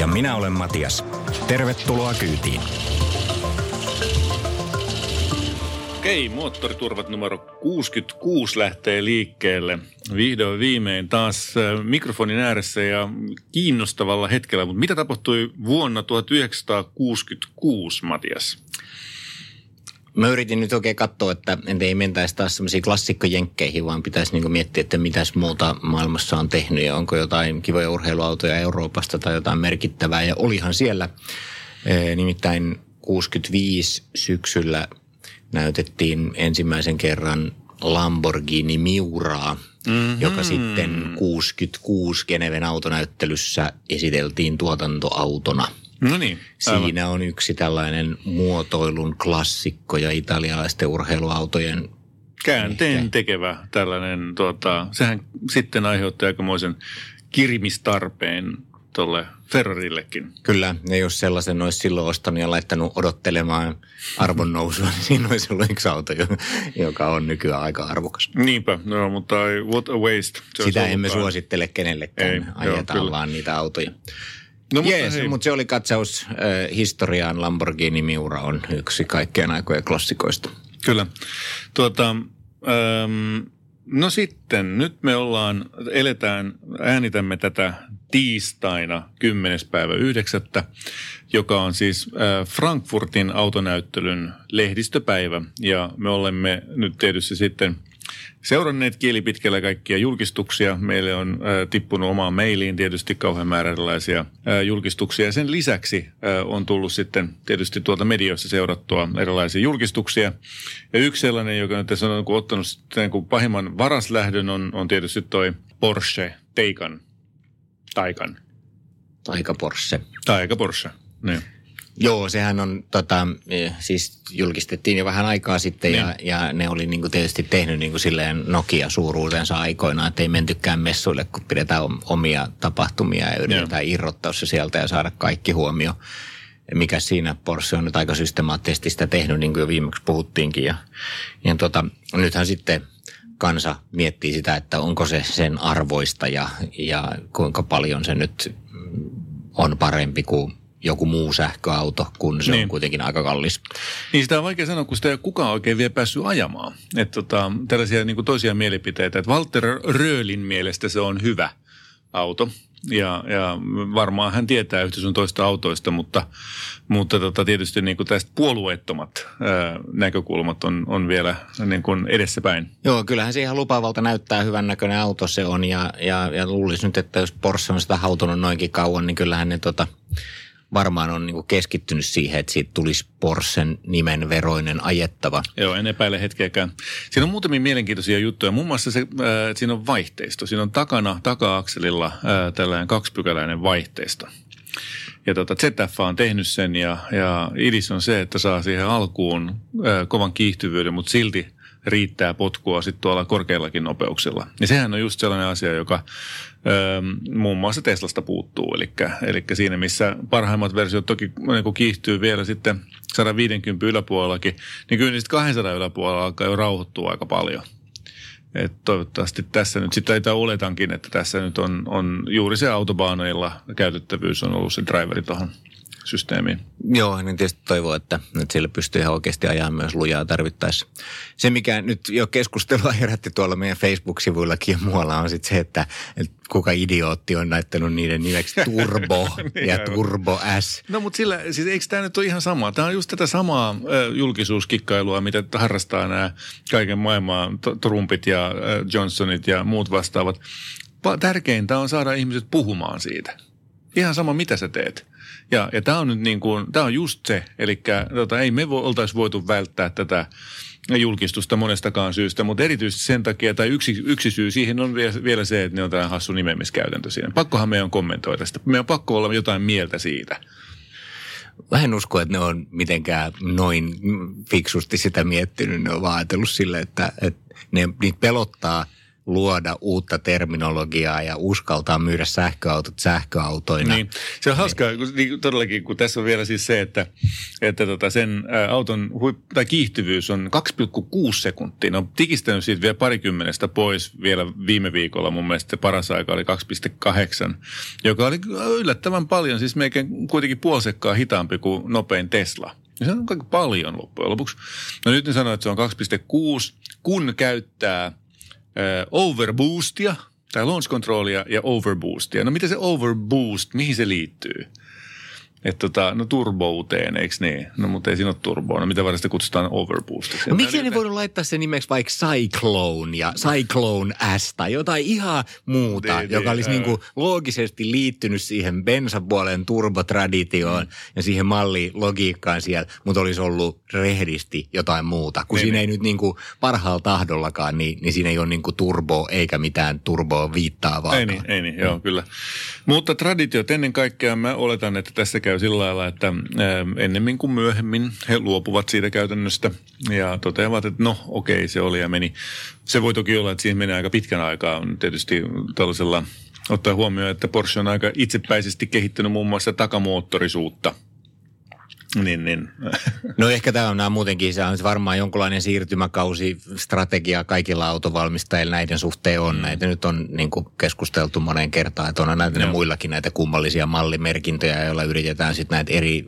Ja minä olen Matias. Tervetuloa kyytiin. Okei, moottoriturvat numero 66 lähtee liikkeelle. Vihdoin viimein taas äh, mikrofonin ääressä ja kiinnostavalla hetkellä. Mutta mitä tapahtui vuonna 1966, Matias? Mä yritin nyt oikein katsoa, että ei mentäisi taas semmoisiin klassikkojenkkeihin, vaan pitäisi niin miettiä, että mitäs muuta maailmassa on tehnyt ja onko jotain kivoja urheiluautoja Euroopasta tai jotain merkittävää. Ja olihan siellä nimittäin 65 syksyllä näytettiin ensimmäisen kerran Lamborghini Miuraa, mm-hmm. joka sitten 66 Geneven autonäyttelyssä esiteltiin tuotantoautona – No niin. Siinä on yksi tällainen muotoilun klassikko ja italialaisten urheiluautojen käänteen ehkä. tekevä tällainen, tuota, sehän sitten aiheutti aikamoisen kirimistarpeen tuolle Ferrarillekin. Kyllä, ja jos sellaisen olisi silloin ostanut ja laittanut odottelemaan arvon nousua, niin siinä olisi ollut yksi auto, joka on nykyään aika arvokas. Niinpä, no, mutta what a waste. Se Sitä emme suosittele kenellekään, Ei, ajetaan joo, vaan niitä autoja. No, mutta Jees, mutta se oli katsaus äh, historiaan. Lamborghini Miura on yksi kaikkien aikojen klassikoista. Kyllä. Tuota, ähm, no sitten, nyt me ollaan, eletään, äänitämme tätä tiistaina 10. päivä 9. joka on siis äh, Frankfurtin autonäyttelyn lehdistöpäivä. Ja me olemme nyt tietysti sitten – seuranneet kielipitkällä kaikkia julkistuksia. Meille on äh, tippunut omaan mailiin tietysti kauhean määrä erilaisia äh, julkistuksia. Sen lisäksi äh, on tullut sitten tietysti tuolta medioissa seurattua erilaisia julkistuksia. Ja yksi sellainen, joka nyt tässä on ottanut sitten kun pahimman varaslähdön, on, on tietysti toi Porsche Taycan. Taycan. Taika Porsche. Taika Porsche, niin. Joo, sehän on, tota, e, siis julkistettiin jo vähän aikaa sitten niin. ja, ja ne oli niin kuin tietysti tehnyt niin kuin silleen Nokia-suuruutensa aikoinaan, että ei mentykään messuille, kun pidetään omia tapahtumia ja yritetään Joo. irrottaa se sieltä ja saada kaikki huomio. Mikä siinä Porsche on nyt aika systemaattisesti sitä tehnyt, niin kuin jo viimeksi puhuttiinkin. Ja, ja tota, nythän sitten kansa miettii sitä, että onko se sen arvoista ja, ja kuinka paljon se nyt on parempi kuin joku muu sähköauto, kun se niin. on kuitenkin aika kallis. Niin sitä on vaikea sanoa, kun sitä ei ole kukaan oikein vielä päässyt ajamaan. Että tota, tällaisia niin toisia mielipiteitä. Että Walter Röölin mielestä se on hyvä auto. Ja, ja varmaan hän tietää yhtä sun toista autoista, mutta, mutta tota, tietysti niin tästä puolueettomat ää, näkökulmat on, on vielä niin kuin edessäpäin. Joo, kyllähän se ihan lupaavalta näyttää hyvän näköinen auto se on ja, ja, ja luulisi nyt, että jos Porsche on sitä hautunut noinkin kauan, niin kyllähän ne tota, varmaan on niin keskittynyt siihen, että siitä tulisi Porschen nimen veroinen ajettava. Joo, en epäile hetkeäkään. Siinä on muutamia mielenkiintoisia juttuja. Muun muassa se, äh, että siinä on vaihteisto. Siinä on takana, taka-akselilla äh, tällainen kaksipykäläinen vaihteisto. Ja tota, ZF on tehnyt sen ja, ja idis on se, että saa siihen alkuun äh, kovan kiihtyvyyden, mutta silti – riittää potkua sitten tuolla korkeillakin nopeuksilla. Ja sehän on just sellainen asia, joka ö, muun muassa Teslasta puuttuu. Eli siinä, missä parhaimmat versiot toki niin kiihtyy vielä sitten 150 yläpuolellakin, niin kyllä sitten 200 yläpuolella alkaa jo rauhoittua aika paljon. Et toivottavasti tässä nyt sitten ei oletankin, että tässä nyt on, on juuri se autobaanoilla käytettävyys on ollut se driveri tuohon systeemiin. Joo, niin tietysti toivoo, että, että sillä pystyy ihan oikeasti ajaa myös lujaa tarvittaessa. Se, mikä nyt jo keskustelua herätti tuolla meidän Facebook-sivuillakin ja muualla on sitten se, että, että kuka idiootti on näyttänyt niiden nimeksi Turbo niin, ja Turbo S. No mutta sillä, siis eikö tämä nyt ole ihan sama? Tämä on just tätä samaa julkisuuskikkailua, mitä harrastaa nämä kaiken maailman Trumpit ja Johnsonit ja muut vastaavat. Tärkeintä on saada ihmiset puhumaan siitä. Ihan sama, mitä sä teet. Ja, ja tämä on nyt niin kuin, tämä on just se, eli tota, ei me vo, oltaisi voitu välttää tätä julkistusta monestakaan syystä, mutta erityisesti sen takia, tai yksi, yksi syy siihen on vielä se, että ne on tämä hassu nimemiskäytäntö siinä. Pakkohan meidän on kommentoida sitä. Meidän on pakko olla jotain mieltä siitä. En usko, että ne on mitenkään noin fiksusti sitä miettinyt. Ne on vaan ajatellut sille, että, että ne, niitä pelottaa – luoda uutta terminologiaa ja uskaltaa myydä sähköautot sähköautoina. Niin. Se on hauskaa, kun, niin, todellakin, kun tässä on vielä siis se, että, että tota sen auton huip, tai kiihtyvyys on 2,6 sekuntia. Ne on tikistänyt siitä vielä parikymmenestä pois vielä viime viikolla. Mun mielestä paras aika oli 2,8, joka oli yllättävän paljon, siis meikä kuitenkin puolisekkaa hitaampi kuin nopein Tesla. Ja se on aika paljon loppujen lopuksi. No nyt ne sanoo, että se on 2,6, kun käyttää overboostia tai launch controlia ja overboostia. No mitä se overboost, mihin se liittyy? Että tota, no turbouteen, eikö niin? No mutta ei siinä ole turboa. No mitä varten sitä kutsutaan overboostiksi? No miksi ne voinut laittaa sen nimeksi vaikka Cyclone ja Cyclone S tai jotain ihan muuta, niin, joka niin, olisi niin kuin loogisesti liittynyt siihen bensapuolen turbotraditioon mm. ja siihen mallilogiikkaan siellä, mutta olisi ollut rehdisti jotain muuta. Kun niin, siinä niin. ei nyt niin kuin parhaalla tahdollakaan, niin, niin siinä ei ole niin kuin turbo eikä mitään turboa viittaavaa. Ei niin, ei niin, joo mm. kyllä. Mutta traditiot ennen kaikkea mä oletan, että tässä käy sillä lailla, että ennemmin kuin myöhemmin he luopuvat siitä käytännöstä ja toteavat, että no okei, okay, se oli ja meni. Se voi toki olla, että siihen menee aika pitkän aikaa tietysti tällaisella ottaa huomioon, että Porsche on aika itsepäisesti kehittänyt muun muassa takamoottorisuutta – niin, niin. No ehkä tämä on nämä muutenkin, se on varmaan jonkinlainen siirtymäkausi strategia kaikilla autovalmistajilla näiden suhteen on. Mm. Näitä nyt on niin kuin keskusteltu moneen kertaan, että on näitä muillakin näitä kummallisia mallimerkintöjä, joilla yritetään sitten näitä eri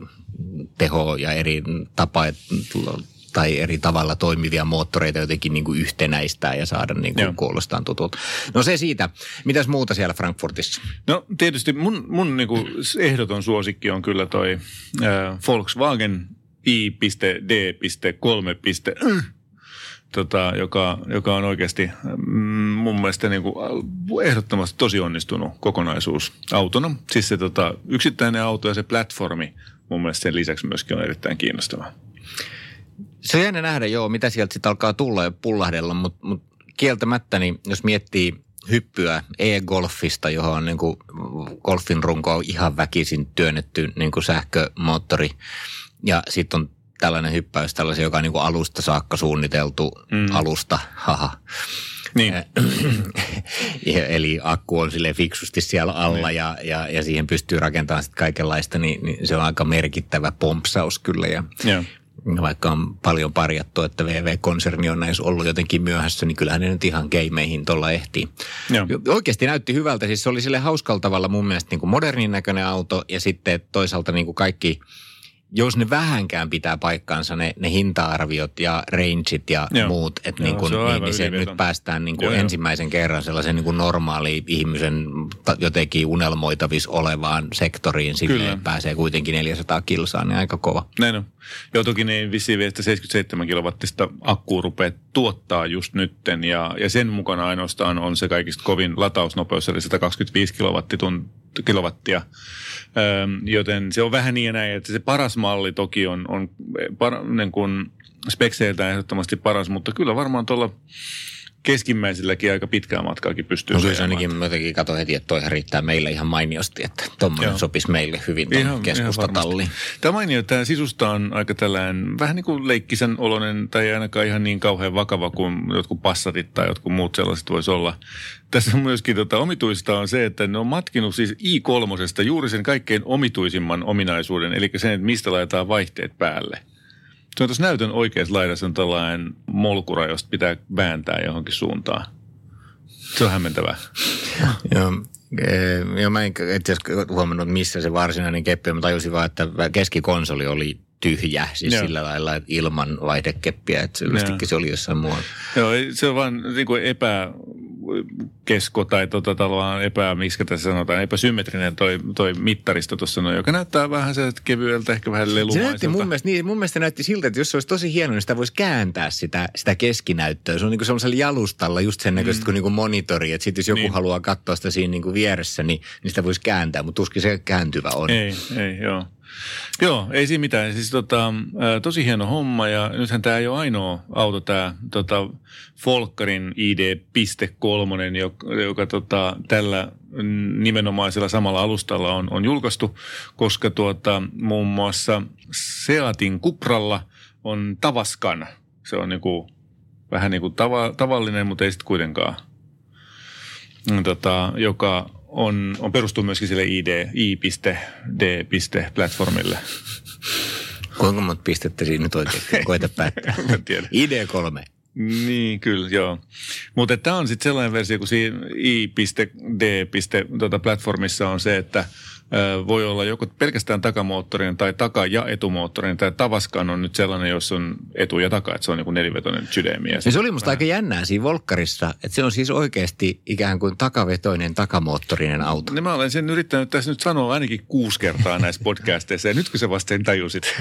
tehoa ja eri tapaa tai eri tavalla toimivia moottoreita jotenkin niin kuin yhtenäistää ja saada niin kuin kuulostaa tutulta. No se siitä. Mitäs muuta siellä Frankfurtissa? No tietysti mun, mun niin kuin ehdoton suosikki on kyllä toi äh, Volkswagen i.d.3. Tota, joka, joka on oikeasti mm, mun mielestä niin kuin ehdottomasti tosi onnistunut kokonaisuus autona. Siis se tota, yksittäinen auto ja se platformi mun mielestä sen lisäksi myöskin on erittäin kiinnostavaa. Se on jännä nähdä, joo, mitä sieltä sitten alkaa tulla ja pullahdella, mutta mut kieltämättä, niin jos miettii hyppyä e-golfista, johon on niin kuin golfin runko on ihan väkisin työnnetty niin kuin sähkömoottori. Ja sitten on tällainen hyppäys, tällaisen, joka on niin kuin alusta saakka suunniteltu mm. alusta, haha. Niin. Eli akku on sille fiksusti siellä alla niin. ja, ja, ja siihen pystyy rakentamaan sitten kaikenlaista, niin, niin se on aika merkittävä pompsaus kyllä. Ja, ja vaikka on paljon parjattu, että VV-konserni on näissä ollut jotenkin myöhässä, niin kyllähän ne nyt ihan keimeihin tuolla ehtii. Joo. Oikeasti näytti hyvältä, siis se oli sille hauskalla tavalla mun mielestä niin kuin modernin näköinen auto ja sitten toisaalta niin kuin kaikki – jos ne vähänkään pitää paikkaansa, ne, ne hinta-arviot ja rangeit ja Joo. muut, että niin, kun, se niin, niin se nyt päästään niin kuin Joo, ensimmäisen kerran sellaisen niin kuin normaali ihmisen jotenkin unelmoitavis olevaan sektoriin sille, pääsee kuitenkin 400 kilsaa, niin aika kova. Näin on. Joo, toki niin vissiin vielä 77 kilowattista akkuu rupeaa tuottaa just nytten ja, ja sen mukana ainoastaan on se kaikista kovin latausnopeus, eli 125 kilowattia joten se on vähän niin ja näin, että se paras malli toki on, on par, niin kuin spekseiltä ehdottomasti paras, mutta kyllä varmaan tuolla keskimmäisilläkin aika pitkää matkaakin pystyy No kyllä ainakin mä jotenkin katsoin heti, että toihan riittää meille ihan mainiosti, että tuommoinen sopisi meille hyvin ihan, keskustatalliin. Tämä mainio, tämä sisusta on aika tällainen vähän niin kuin leikkisen oloinen tai ainakaan ihan niin kauhean vakava kuin jotkut passatit tai jotkut muut sellaiset voisi olla. Tässä on myöskin tota, omituista on se, että ne on matkinut siis i3 juuri sen kaikkein omituisimman ominaisuuden, eli sen, että mistä laitetaan vaihteet päälle – se on tuossa näytön oikeassa laidassa on tällainen molkura, josta pitää vääntää johonkin suuntaan. Se on hämmentävää. Joo, eh, Joo, mä en itse huomannut, missä se varsinainen keppi on. Mä tajusin vaan, että keskikonsoli oli tyhjä, siis Joo. sillä lailla että ilman vaihdekeppiä, että selvästikin se oli jossain muualla. Joo, se on vaan niin kuin epä, kesko tai tota, tavallaan epä, miksi tässä sanotaan, epäsymmetrinen toi, toi mittaristo tuossa noin, joka näyttää vähän se kevyeltä, ehkä vähän lelumaiselta. Se näytti mun mielestä, niin, mun mielestä näytti siltä, että jos se olisi tosi hieno, niin sitä voisi kääntää sitä, sitä keskinäyttöä. Se on niin kuin sellaisella jalustalla just sen näköistä mm. kuin, niin kuin monitori, että sitten jos joku niin. haluaa katsoa sitä siinä niin kuin vieressä, niin, niin sitä voisi kääntää, mutta tuskin se kääntyvä on. Ei, ei, joo. Joo, ei siinä mitään. Siis tota, tosi hieno homma ja nythän tämä ei ole ainoa auto, tämä tota, Folkkarin ID.3, joka, joka tota, tällä nimenomaisella samalla alustalla on, on julkaistu, koska tuota, muun muassa Seatin Kupralla on Tavaskan. Se on niinku, vähän niin kuin tava, tavallinen, mutta ei sitten kuitenkaan, tota, joka on, on perustuu myöskin sille ID, i.d.platformille. Kuinka monta pistettä siinä nyt oikeasti koeta päättää? En tiedä. ID3. Niin, kyllä, joo. Mutta tämä on sitten sellainen versio, kun siinä i.d.platformissa on se, että voi olla joko pelkästään takamoottorinen tai taka- ja etumoottorinen. Tämä Tavaskan on nyt sellainen, jos on etu ja taka, että se on niin kuin nelivetoinen sydämi. Ja se oli musta aika jännää siinä Volkkarissa, että se on siis oikeasti ikään kuin takavetoinen takamoottorinen auto. Niin mä olen sen yrittänyt tässä nyt sanoa ainakin kuusi kertaa näissä podcasteissa ja nyt kun sä vasta sen tajusit.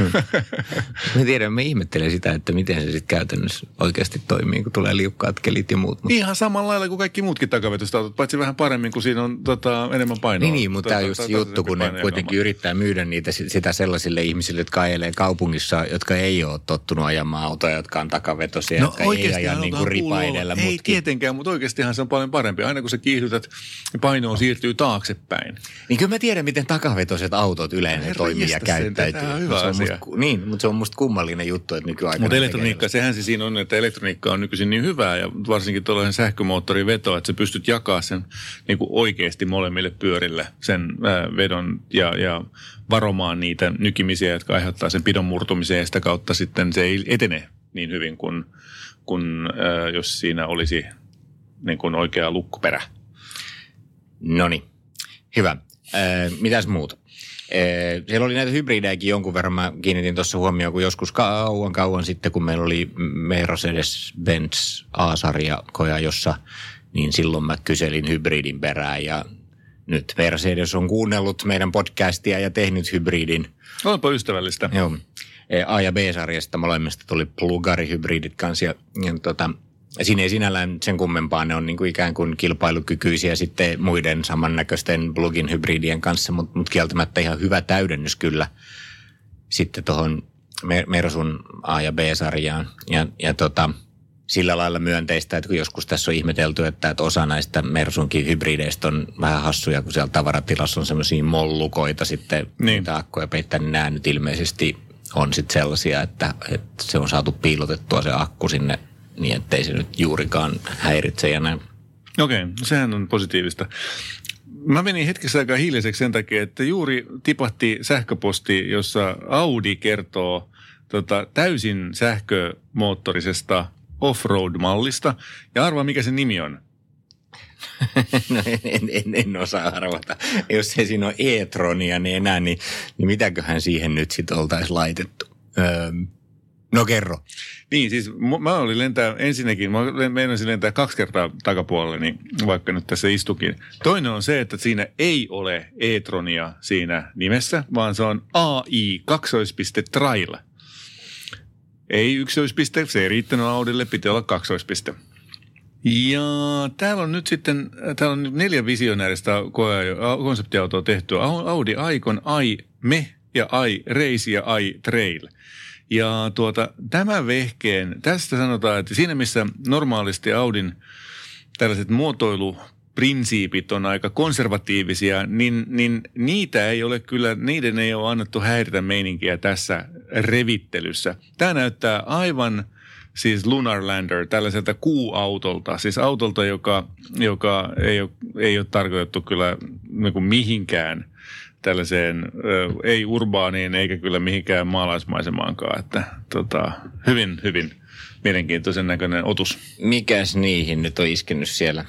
Mä tiedän, mä ihmettelen sitä, että miten se sitten käytännössä oikeasti toimii, kun tulee liukkaat kelit ja muut. Mutta... Ihan samalla lailla kuin kaikki muutkin takavetoiset autot, paitsi vähän paremmin, kun siinä on tota, enemmän painoa. Niin, niin mutta tämä on just Tota, se juttu, kun ne tasaisempi kuitenkin yrittää myydä niitä sitä sellaisille ihmisille, jotka ajelee kaupungissa, jotka ei ole tottunut ajamaan autoja, jotka on takavetoisia, No jotka ei aja niin kuin ripa edellä. Ei mutkin. tietenkään, mutta oikeastihan se on paljon parempi. Aina kun sä kiihdytät, niin paino siirtyy taaksepäin. Niin kyllä mä tiedän, miten takavetoiset autot yleensä Herra toimii ja käyttäytyy. on hyvä se on asia. musta, niin, mutta se on musta kummallinen juttu, että nykyaikana... Mutta tekee elektroniikka, sehän se siinä on, että elektroniikka on nykyisin niin hyvää ja varsinkin tuollainen sähkömoottorin veto, että sä pystyt jakaa sen niin kuin oikeasti molemmille pyörille sen ää, vedon ja, ja varomaan niitä nykimisiä, jotka aiheuttaa sen pidon murtumisen ja sitä kautta sitten se ei etene niin hyvin kuin, kuin ää, jos siinä olisi niin kuin oikea lukkoperä. No niin, hyvä. Äh, mitäs muuta? Äh, siellä oli näitä hybridejäkin jonkun verran. Mä kiinnitin tuossa huomioon, kun joskus kauan kauan sitten, kun meillä oli Mercedes-Benz A-sarja koja, jossa, niin silloin mä kyselin hybridin perään ja nyt Mercedes on kuunnellut meidän podcastia ja tehnyt hybridin. Olepa ystävällistä. Joo. E, A- ja B-sarjasta molemmista tuli plugari-hybridit kanssa ja, ja tota, siinä ei sinällään sen kummempaa, ne on niin kuin ikään kuin kilpailukykyisiä sitten muiden samannäköisten plugin hybridien kanssa, mutta mut kieltämättä ihan hyvä täydennys kyllä sitten tuohon Mer- Mersun A- ja B-sarjaan. Ja, ja tota, sillä lailla myönteistä, että kun joskus tässä on ihmetelty, että, että osa näistä Mersunkin hybrideistä on vähän hassuja, kun siellä tavaratilassa on semmoisia mollukoita sitten, Niin. akkuja peittää, niin nämä nyt ilmeisesti on sitten sellaisia, että, että se on saatu piilotettua se akku sinne niin, ettei se nyt juurikaan häiritse ja näin. Okei, no sehän on positiivista. Mä menin hetkessä aikaa hiljaiseksi sen takia, että juuri tipahti sähköposti, jossa Audi kertoo tota, täysin sähkömoottorisesta offroad-mallista. Ja arvaa, mikä se nimi on. No en, en, en, en osaa arvata. Jos ei siinä ole e-tronia niin enää, niin, niin mitäköhän siihen nyt sitten oltaisiin laitettu? Öö, no kerro. Niin, siis mä olin lentää ensinnäkin, mä meinasin lentää kaksi kertaa takapuolelle, niin vaikka nyt tässä istukin. Toinen on se, että siinä ei ole e-tronia siinä nimessä, vaan se on AI kaksoispiste trail. Ei yksilöispiste, se ei riittänyt Audille, piti olla kaksoispiste. Ja täällä on nyt sitten, täällä on nyt neljä visionääristä konseptiautoa tehty. Audi Aikon, Ai Me ja Ai Race ja Ai Trail. Ja tuota, tämä vehkeen, tästä sanotaan, että siinä missä normaalisti Audin tällaiset muotoiluprinsiipit on aika konservatiivisia, niin, niin niitä ei ole kyllä, niiden ei ole annettu häiritä meininkiä tässä revittelyssä. Tämä näyttää aivan siis Lunar Lander, tällaiselta kuuautolta, siis autolta, joka, joka ei, ole, ei ole tarkoitettu kyllä niin kuin mihinkään tällaiseen, ei urbaaniin eikä kyllä mihinkään maalaismaisemaankaan, että tota, hyvin, hyvin mielenkiintoisen näköinen otus. Mikäs niihin nyt on iskenyt siellä?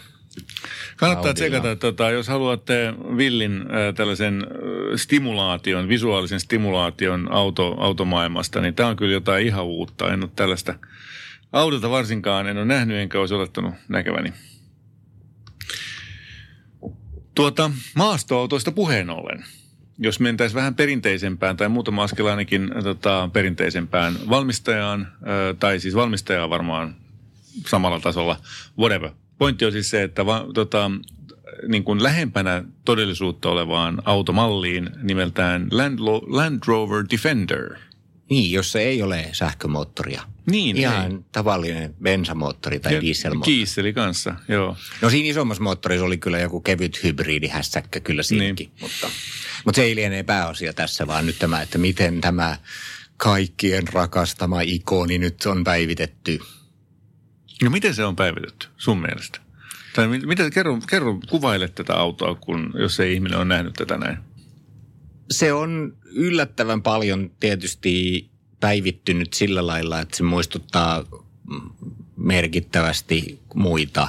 Kannattaa Audilla. tsekata, tota, jos haluatte villin äh, tällaisen stimulaation, visuaalisen stimulaation auto, automaailmasta, niin tämä on kyllä jotain ihan uutta. En ole tällaista Audilta varsinkaan, en ole nähnyt enkä olisi olettanut näkeväni. Tuota, maastoautoista puheen ollen. Jos mentäisiin vähän perinteisempään tai muutama askel ainakin tota, perinteisempään valmistajaan, äh, tai siis valmistajaa varmaan samalla tasolla, whatever. Pointti on siis se, että va, tota, niin kuin lähempänä todellisuutta olevaan automalliin nimeltään Land, Lo- Land Rover Defender. Niin, jos se ei ole sähkömoottoria. Niin, Ihan ei. tavallinen bensamoottori tai Ja dieselmoottori. Kiisseli kanssa, joo. No siinä isommassa moottorissa oli kyllä joku kevyt hybridihässäkkä kyllä siinäkin, niin. mutta, mutta se ei liene pääosia tässä, vaan nyt tämä, että miten tämä kaikkien rakastama ikoni nyt on päivitetty. No miten se on päivitetty sun mielestä? Tai mit- mitä, kerro, kerro, kuvaile tätä autoa, kun, jos ei ihminen ole nähnyt tätä näin. Se on yllättävän paljon tietysti päivittynyt sillä lailla, että se muistuttaa merkittävästi muita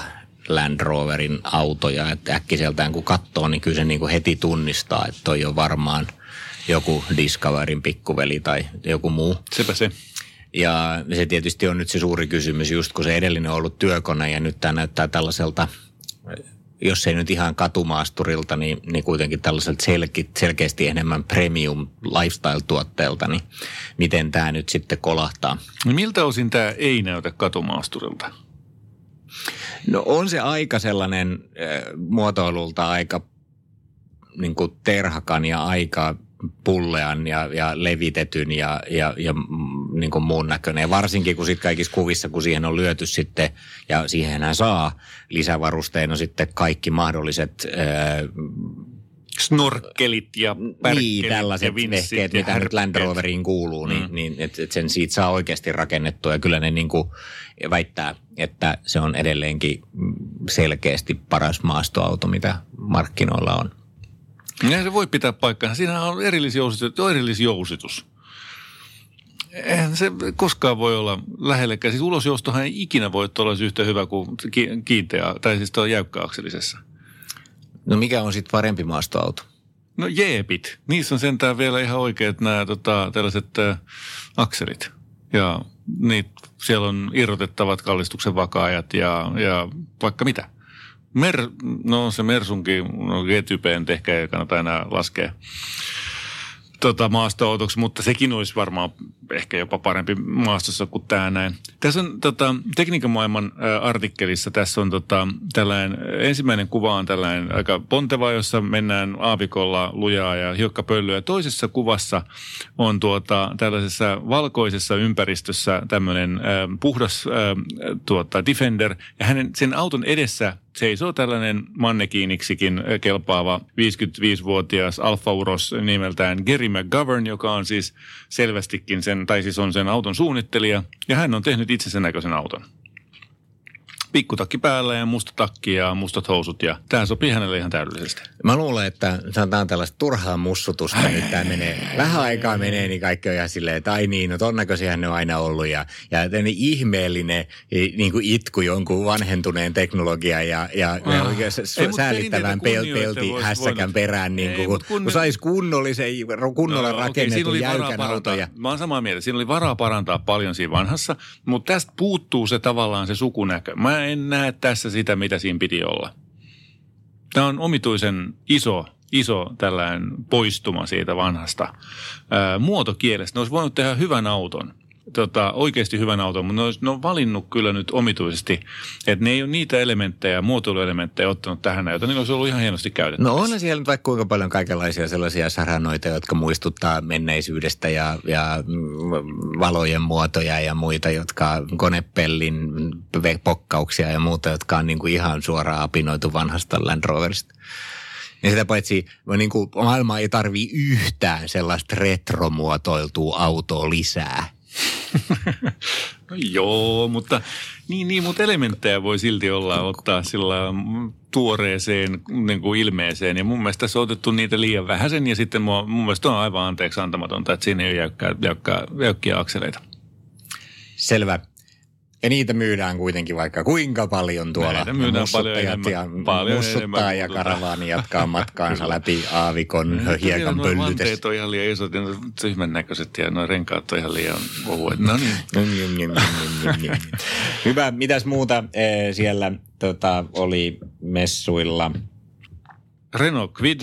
Land Roverin autoja. Että äkkiseltään kun katsoo, niin kyllä se niin kuin heti tunnistaa, että toi on varmaan joku Discoverin pikkuveli tai joku muu. Sepä se. Ja se tietysti on nyt se suuri kysymys, just kun se edellinen on ollut työkone ja nyt tämä näyttää tällaiselta, jos ei nyt ihan katumaasturilta, niin, niin kuitenkin tällaiselta selke, selkeästi enemmän premium lifestyle-tuotteelta, niin miten tämä nyt sitten kolahtaa? No miltä osin tämä ei näytä katumaasturilta? No on se aika sellainen äh, muotoilulta aika niin kuin terhakan ja aika pullean ja, ja levitetyn ja, ja, ja niin kuin muun näköinen. Ja varsinkin kun sitten kaikissa kuvissa, kun siihen on lyöty sitten, ja siihenhän saa lisävarusteena sitten kaikki mahdolliset ää, Snorkkelit ja pärkkelit niin, tällaiset ja vehkeet, ja mitä nyt Land. Roveriin kuuluu, niin, Mm. niin että et sen siitä saa oikeasti rakennettua. Ja kyllä ne niin kuin väittää, että se on edelleenkin selkeästi paras maastoauto, mitä markkinoilla on. Ja se voi pitää paikkaa. Siinä on erillisjousitus. On erillisjousitus. Eihän se koskaan voi olla lähellekään. Siis ulosjoustohan ei ikinä voi olla yhtä hyvä kuin ki- kiinteä, tai siis tuo jäykkäakselisessa. No mikä on sitten parempi maastoauto? No jeepit. Niissä on sentään vielä ihan oikeat nämä tota, tällaiset äh, akselit. Ja niitä, siellä on irrotettavat kallistuksen vakaajat ja, ja vaikka mitä. Mer, no se Mersunkin, no G-typeen ehkä ei kannata enää laskea tota, maastoautoksi, mutta sekin olisi varmaan ehkä jopa parempi maastossa kuin tämä näin. Tässä on tota, tekniikan maailman artikkelissa, tässä on tota, tällainen, ensimmäinen kuva on tällainen aika ponteva, jossa mennään aavikolla lujaa ja hiukkapölyä. Toisessa kuvassa on tuota, tällaisessa valkoisessa ympäristössä tämmöinen ä, puhdas ä, tuota, Defender ja hänen, sen auton edessä seisoo tällainen mannekiiniksikin kelpaava 55-vuotias Alfa Uros nimeltään Gary McGovern, joka on siis selvästikin sen, tai siis on sen auton suunnittelija, ja hän on tehnyt itse sen näköisen auton. Pikkutakki päällä ja musta takki ja mustat housut, ja tämä sopii hänelle ihan täydellisesti. Mä luulen, että tämä on tällaista turhaa mussutusta, nyt tämä menee, vähän aikaa menee, niin kaikki on ihan silleen, että ai niin, no ton näköisiähän ne on aina ollut. Ja, ja ihmeellinen niin kuin itku jonkun vanhentuneen teknologian ja, ja, Ah. oikein Ei, perinteitä pel, pelti hässäkän perään, niin Ei, kuin, mut kun, kun kun saisi kunnollisen, kunnolla No, okei, rakennetun varaa jäykän parantaa. auton. Ja, Mä oon samaa mieltä. Siinä oli varaa parantaa paljon siinä vanhassa, mutta tästä puuttuu se tavallaan se sukunäkö. Mä en näe tässä sitä, mitä siinä piti olla. Tämä on omituisen iso, iso tällainen poistuma siitä vanhasta ää, muotokielestä. Ne olisi voinut tehdä hyvän auton. Tota, oikeasti hyvän auton, mutta ne, olisi, ne on valinnut kyllä nyt omituisesti, että ne ei ole niitä elementtejä, muotoiluelementtejä ottanut tähän, joita niillä olisi ollut ihan hienosti käytettävissä. No on siellä nyt vaikka kuinka paljon kaikenlaisia sellaisia saranoita, jotka muistuttaa menneisyydestä ja, ja mm, valojen muotoja ja muita, jotka konepellin pokkauksia ja muuta, jotka on niin kuin ihan suoraan apinoitu vanhasta Land Roverista. Ja sitä paitsi niin kuin, maailma ei tarvii yhtään sellaista retromuotoiltua autoa lisää. No joo, mutta niin, niin, mutta elementtejä voi silti olla ottaa sillä tuoreeseen niin kuin ilmeeseen. Ja mun mielestä tässä on otettu niitä liian vähäsen ja sitten mua, mun mielestä on aivan anteeksi antamatonta, että siinä ei ole jäykkää, jäykkää, jäykkiä akseleita. Selvä. Ja niitä myydään kuitenkin vaikka kuinka paljon tuolla. Näitä myydään paljon enemmän- ja paljon mussuttaa enemmän ja tuota. karavaani jatkaa matkaansa läpi aavikon Vielä hiekan nuo pöllytessä. vanteet on ihan liian isot ja nuo tyhmän näköiset ja nuo renkaat on ihan liian ohuet. No niin. Hyvä. Mitäs muuta eh, siellä tota, oli messuilla? Renault Quid,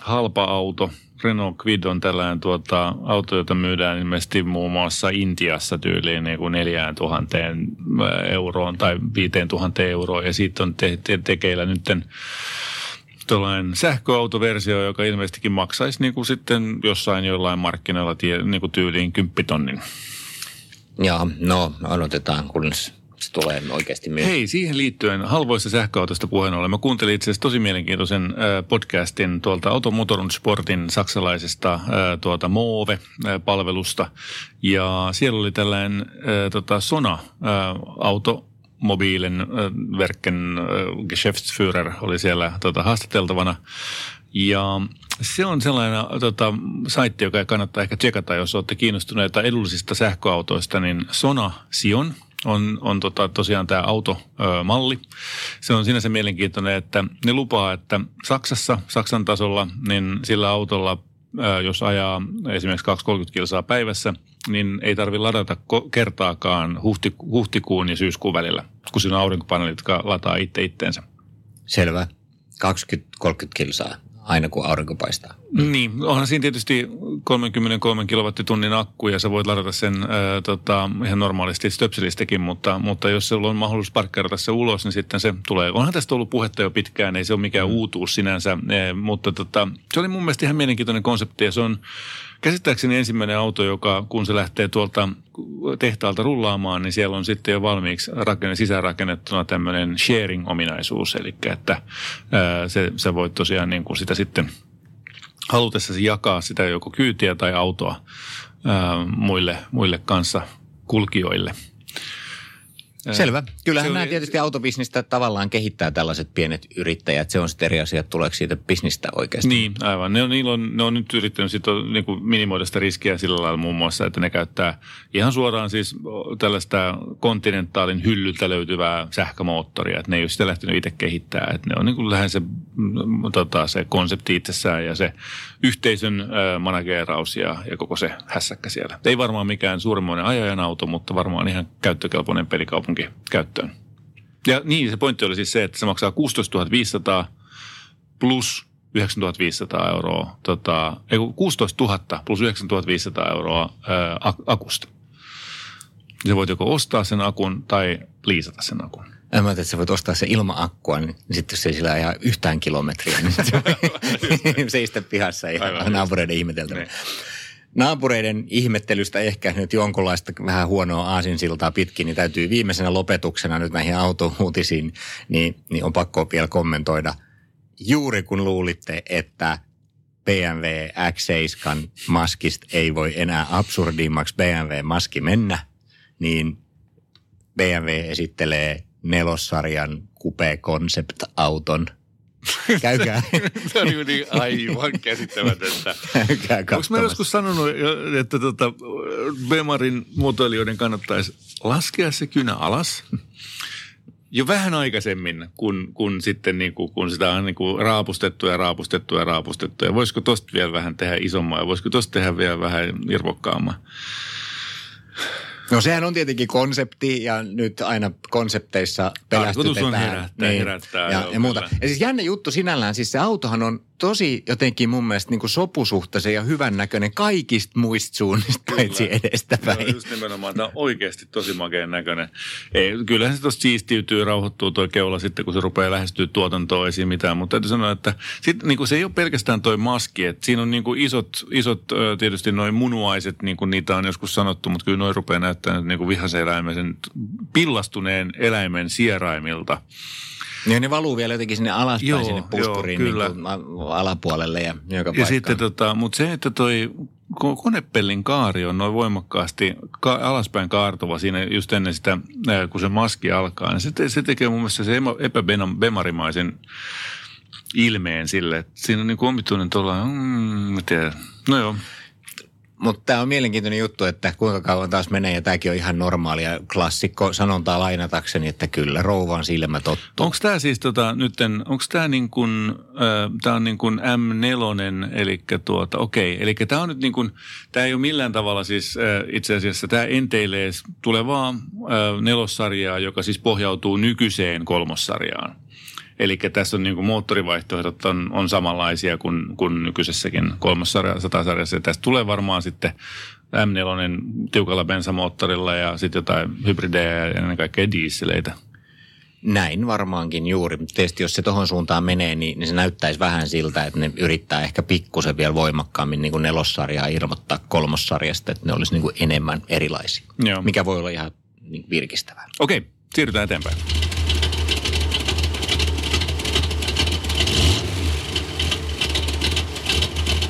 halpa auto, Renault Quid on tällainen tuota, auto, jota myydään ilmeisesti muun muassa Intiassa tyyliin niin kuin 4000 euroon tai 5000 euroon. Ja siitä on te- te- tekeillä nytten tuollainen sähköautoversio, joka ilmeisestikin maksaisi niin kuin sitten jossain jollain markkinoilla tie, niin kuin tyyliin kymppitonnin. Joo, no odotetaan, kunnes se tulee oikeasti myös. Hei, siihen liittyen halvoista sähköautosta puheen ollen. Mä kuuntelin itse asiassa tosi mielenkiintoisen äh, podcastin tuolta Automotorun Sportin saksalaisesta äh, tuolta Move-palvelusta. Ja siellä oli tällainen äh, tota Sona-auto, mobiilen äh, verken äh, Geschäftsführer oli siellä tota, haastateltavana. Ja se on sellainen tota, saitti, joka kannattaa ehkä tsekata, jos olette kiinnostuneita edullisista sähköautoista, niin Sona Sion on, on tota, tosiaan tämä automalli. Se on sinänsä mielenkiintoinen, että ne lupaa, että Saksassa, Saksan tasolla, niin sillä autolla, jos ajaa esimerkiksi 230 kilsaa päivässä, niin ei tarvitse ladata kertaakaan huhti, huhtikuun ja syyskuun välillä, kun siinä on aurinkopaneelit, jotka lataa itse itteensä. Selvä. 20-30 kilsaa aina kun aurinko paistaa. Niin, onhan siinä tietysti 33 kilowattitunnin akku ja sä voit ladata sen ää, tota, ihan normaalisti stöpselistäkin, mutta, mutta jos sulla on mahdollisuus parkkeerata se ulos, niin sitten se tulee. Onhan tästä ollut puhetta jo pitkään, ei se ole mikään mm. uutuus sinänsä, e, mutta tota, se oli mun mielestä ihan mielenkiintoinen konsepti ja se on käsittääkseni ensimmäinen auto, joka kun se lähtee tuolta tehtaalta rullaamaan, niin siellä on sitten jo valmiiksi rakenne, sisäänrakennettuna tämmöinen sharing-ominaisuus, eli että ää, se, sä voit tosiaan niin kuin sitä sitten halutessasi jakaa sitä joko kyytiä tai autoa ää, muille, muille kanssa kulkijoille – Selvä. Kyllähän nämä tietysti autobisnistä tavallaan kehittää tällaiset pienet yrittäjät. Se on sitten eri asia, että tuleeko siitä bisnistä oikeasti. Niin, aivan. Ne on, niillä on, ne on nyt yrittänyt sit on, niin kuin minimoida sitä riskiä sillä lailla muun muassa, että ne käyttää ihan suoraan siis tällaista kontinentaalin hyllyltä löytyvää sähkömoottoria. Että ne ei ole sitä lähtenyt itse kehittämään. Että ne on niin kuin lähes se, tota, se konsepti itsessään ja se yhteisön manageeraus ja, ja koko se hässäkkä siellä. Ei varmaan mikään suuremmoinen ajajan auto, mutta varmaan ihan käyttökelpoinen pelikaupunki käyttöön. Ja niin, se pointti oli siis se, että se maksaa 16 500 plus 9500 euroa, tota, ei 16 000 plus 9500 euroa ää, akusta. Se voit joko ostaa sen akun tai liisata sen akun. Mä ajattelin, että sä voit ostaa se ilman akkua, niin sitten jos ei sillä ajaa yhtään kilometriä, niin se voi seistä pihassa ja Aivan, naapureiden ihmeteltävä. Niin. Naapureiden ihmettelystä ehkä nyt jonkunlaista vähän huonoa aasinsiltaa pitkin, niin täytyy viimeisenä lopetuksena nyt näihin autouutisiin, niin, niin on pakko vielä kommentoida. Juuri kun luulitte, että BMW X7 maskista ei voi enää absurdimmaksi BMW-maski mennä, niin BMW esittelee nelossarjan Coupe Concept-auton – Käykää. se on niin aivan käsittämätöntä. Onko mä joskus sanonut, että tota, Bemarin muotoilijoiden kannattaisi laskea se kynä alas jo vähän aikaisemmin, kun, kun sitten niin kuin, kun sitä on niin kuin raapustettu ja raapustettu ja raapustettu. Ja voisiko tosta vielä vähän tehdä isommaa ja voisiko tosta tehdä vielä vähän irvokkaammaa. No sehän on tietenkin konsepti ja nyt aina konsepteissa pelästytetään. on herättää, niin, herättää. Ja, ja muuta. Ja siis jännä juttu sinällään, siis se autohan on tosi jotenkin mun mielestä niin kuin sopusuhtaisen ja hyvän näköinen kaikista muista suunnista paitsi edestäpäin. Joo, just nimenomaan. Tämä on oikeasti tosi makeen näköinen. Ei, kyllähän se tuosta siistiytyy, rauhoittuu tuo keula sitten, kun se rupeaa lähestyä tuotantoa esiin mitään. Mutta täytyy sanoa, että sit, niin kuin se ei ole pelkästään toi maski. Että siinä on niin kuin isot, isot tietysti noin munuaiset, niin kuin niitä on joskus sanottu, mutta kyllä noin rupeaa näyttämään niin kuin vihaisen eläimen, pillastuneen eläimen sieraimilta. Niin ne valuu vielä jotenkin sinne alaspäin, joo, sinne puskuriin joo, kyllä. Niin alapuolelle ja joka Ja sitten tota, mutta se, että toi konepellin kaari on noin voimakkaasti ka- alaspäin kaartuva siinä just ennen sitä, kun se maski alkaa, niin se, te- se tekee mun mielestä se epäbemarimaisen ilmeen sille. Siinä on niin kuin omituinen tuolla, mm, tiedä. No joo. Mutta tämä on mielenkiintoinen juttu, että kuinka kauan taas menee, ja tämäkin on ihan normaalia klassikko sanontaa lainatakseni, että kyllä rouvan silmä tottuu. Onko tämä siis tota, nytten, onko tämä niin kuin, äh, tämä on niin kuin M4, eli tuota, okei, eli tämä on nyt niin kuin, tämä ei ole millään tavalla siis äh, itse asiassa, tämä enteilee tulevaa äh, nelossarjaa, joka siis pohjautuu nykyiseen kolmossarjaan. Eli tässä on niin kuin moottorivaihtoehdot on, on samanlaisia kuin, kuin nykyisessäkin 300 sarjassa. Ja tästä tulee varmaan sitten M4 tiukalla bensamoottorilla ja sitten jotain hybridejä ja ennen kaikkea dieseleitä. Näin varmaankin juuri. Tietysti jos se tuohon suuntaan menee, niin, niin se näyttäisi vähän siltä, että ne yrittää ehkä pikkusen vielä voimakkaammin niin kuin nelossarjaa ilmoittaa kolmossarjasta, että ne olisi niin kuin enemmän erilaisia. Joo. Mikä voi olla ihan niin virkistävää. Okei, siirrytään eteenpäin.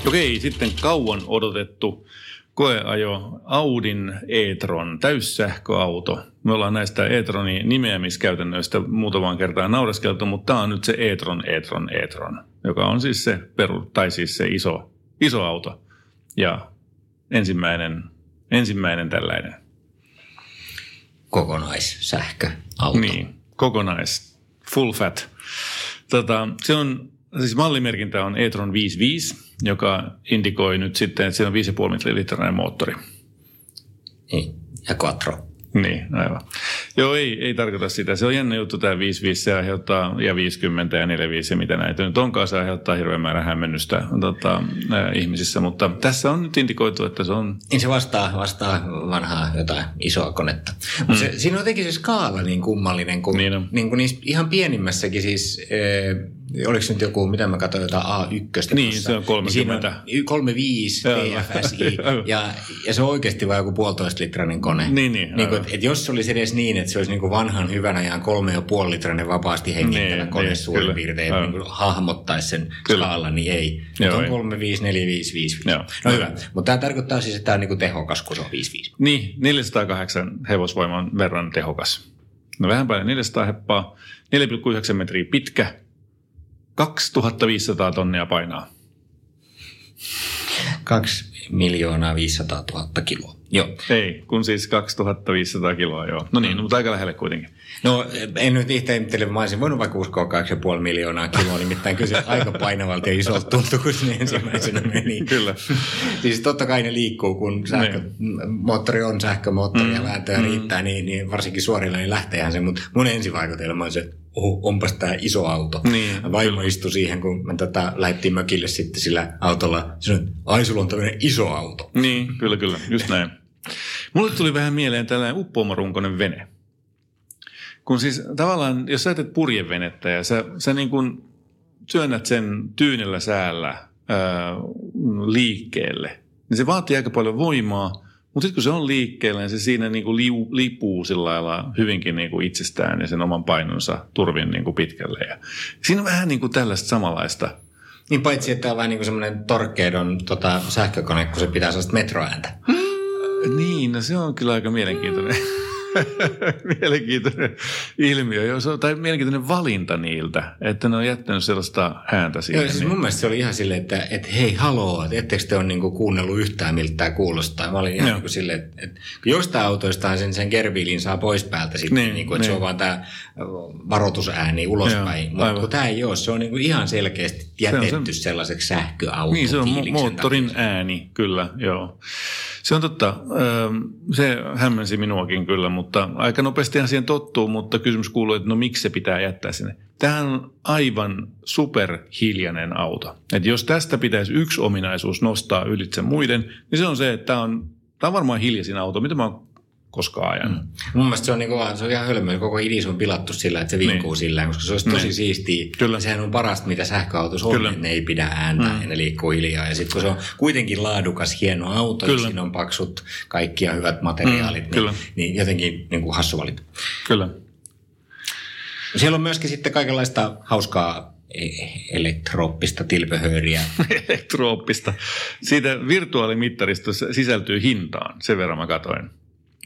Okei, sitten kauan odotettu koeajo Audin e-tron, täyssähköauto. Me ollaan näistä e-tronin nimeämiskäytännöistä muutamaan kertaan naureskeltu, mutta tämä on nyt se e-tron, e-tron, e-tron, joka on siis se, peru, tai siis se iso, iso auto. Ja ensimmäinen, ensimmäinen tällainen. Kokonaissähköauto. Niin, kokonais, full fat. Tota, se on, siis mallimerkintä on e-tron 55, joka indikoi nyt sitten, että siinä on 5,5 litrainen moottori. Niin. Ja quattro. Niin, aivan. Joo, ei, ei tarkoita sitä. Se on jännä juttu tämä 55, se aiheuttaa, ja 50 ja 45 ja mitä näitä nyt onkaan, se aiheuttaa hirveän määrän hämmennystä tota, ää, ihmisissä. Mutta tässä on nyt indikoitu, että se on... Niin se vastaa, vastaa vanhaa jotain isoa konetta. Mm. Se, siinä on jotenkin se skaala niin kummallinen, kun, Niin on. niin kuin niissä ihan pienimmässäkin siis, eh, oliko se nyt joku, mitä mä katsoin, jotain A1. Niin, tossa, se on 30. Niin on 35 Joo. TFSI ja, ja se on oikeasti vain joku puolitoista litrainen kone. Niin, niin, niin kuin, et, et jos se olisi edes niin, että se olisi niin kuin vanhan hyvän ajan kolme ja puoli litrainen vapaasti hengittävä Niin, kone niin, suurin kyllä. piirtein Aivan. niin hahmottaisi sen Kyllä. skaalan, niin ei. Joo, on ei. 3, 5, 4, 5, 5, 5. Joo. No hyvä. Mutta tämä tarkoittaa siis, että tämä on niin kuin tehokas, kun se on 5, 5. Niin, 408 hevosvoiman verran tehokas. No vähän päälle 400 heppaa, 4,9 metriä pitkä, 2500 tonnia painaa. 2 miljoonaa 500 000 kiloa. Joo. Ei, kun siis 2500 kiloa, joo. No niin, mm. mutta aika lähelle kuitenkin. No en nyt itse ihmettele, mä olisin voinut vaikka uskoa 2,5 miljoonaa kiloa, nimittäin kyllä se aika painavalta ja isolta tuntui, kun ne ensimmäisenä meni. Kyllä. Siis totta kai ne liikkuu, kun sähkö, moottori on sähkömoottori ja vääntöä riittää, niin, niin varsinkin suorilla niin lähteehän se. Mutta mun ensivaikutelma on se, että oho, onpas tämä iso auto. Niin, Vaimo kyllä. istui siihen, kun me tätä lähdettiin mökille sitten sillä autolla. Sanoi, että ai sulla on tämmöinen iso auto. Niin, kyllä, kyllä, just näin. Mulle tuli vähän mieleen tällainen uppoumarunkoinen vene. Kun siis tavallaan, jos sä teet purjevenettä ja sä, sä niin kuin työnnät sen tyynellä säällä ää, liikkeelle, niin se vaatii aika paljon voimaa, mutta sitten kun se on liikkeellä, niin se siinä niin kuin liu, lipuu sillä lailla hyvinkin niin kuin itsestään ja sen oman painonsa turvin niin kuin pitkälle. Ja siinä on vähän niin kuin tällaista samanlaista. Niin paitsi, että tämä on vähän niin kuin semmoinen Torquedon tota, sähkökone, kun se pitää sellaista metroääntä. Niin, no se on kyllä aika mielenkiintoinen. mielenkiintoinen ilmiö, se on, tai mielenkiintoinen valinta niiltä, että ne on jättänyt sellaista ääntä siihen. Joo, siis niin. mun mielestä se oli ihan silleen, että, että hei, haloo, että ettekö te ole niinku kuunnellut yhtään, miltä tämä kuulostaa. Mä olin ihan niinku silleen, että, että kun jostain autoistaan sen, sen gerbiilin saa pois päältä sitten, Niin, niin, niinku, että se niin. on vaan tämä varoitusääni ulospäin. Joo, Mutta tämä ei ole, se on niinku ihan selkeästi jätetty se- sellaiseksi sähköautofiiliksen Niin, se on mo- takia. moottorin ääni, kyllä, joo. Se on totta. Se hämmensi minuakin kyllä, mutta aika nopeastihan siihen tottuu, mutta kysymys kuuluu, että no miksi se pitää jättää sinne. Tämä on aivan superhiljainen auto. että jos tästä pitäisi yksi ominaisuus nostaa ylitse muiden, niin se on se, että tämä on, tämä on varmaan hiljaisin auto, mitä mä oon koskaan ajanut. Mun mielestä se on, niinku, vaan- se on ihan hölmö. Koko idis on pilattu sillä, että se vinkuu Niin. sillä, koska se olisi tosi Niin. siistiä. Kyllä. Sehän on parasta, mitä sähköautossa on, Kyllä. että ne ei pidä ääntä mm. ja ne liikkuu hiljaa. Ja sitten kun se on kuitenkin laadukas, hieno auto, Kyllä. ja siinä on paksut, kaikki ja hyvät materiaalit, Mm, niin, kyllä. niin jotenkin niin kuin hassu valinta. Kyllä. Siellä on myöskin sitten kaikenlaista hauskaa e- elektrooppista tilpehööriä. Elektrooppista. Siitä virtuaalimittarista sisältyy hintaan, sen verran mä katoin.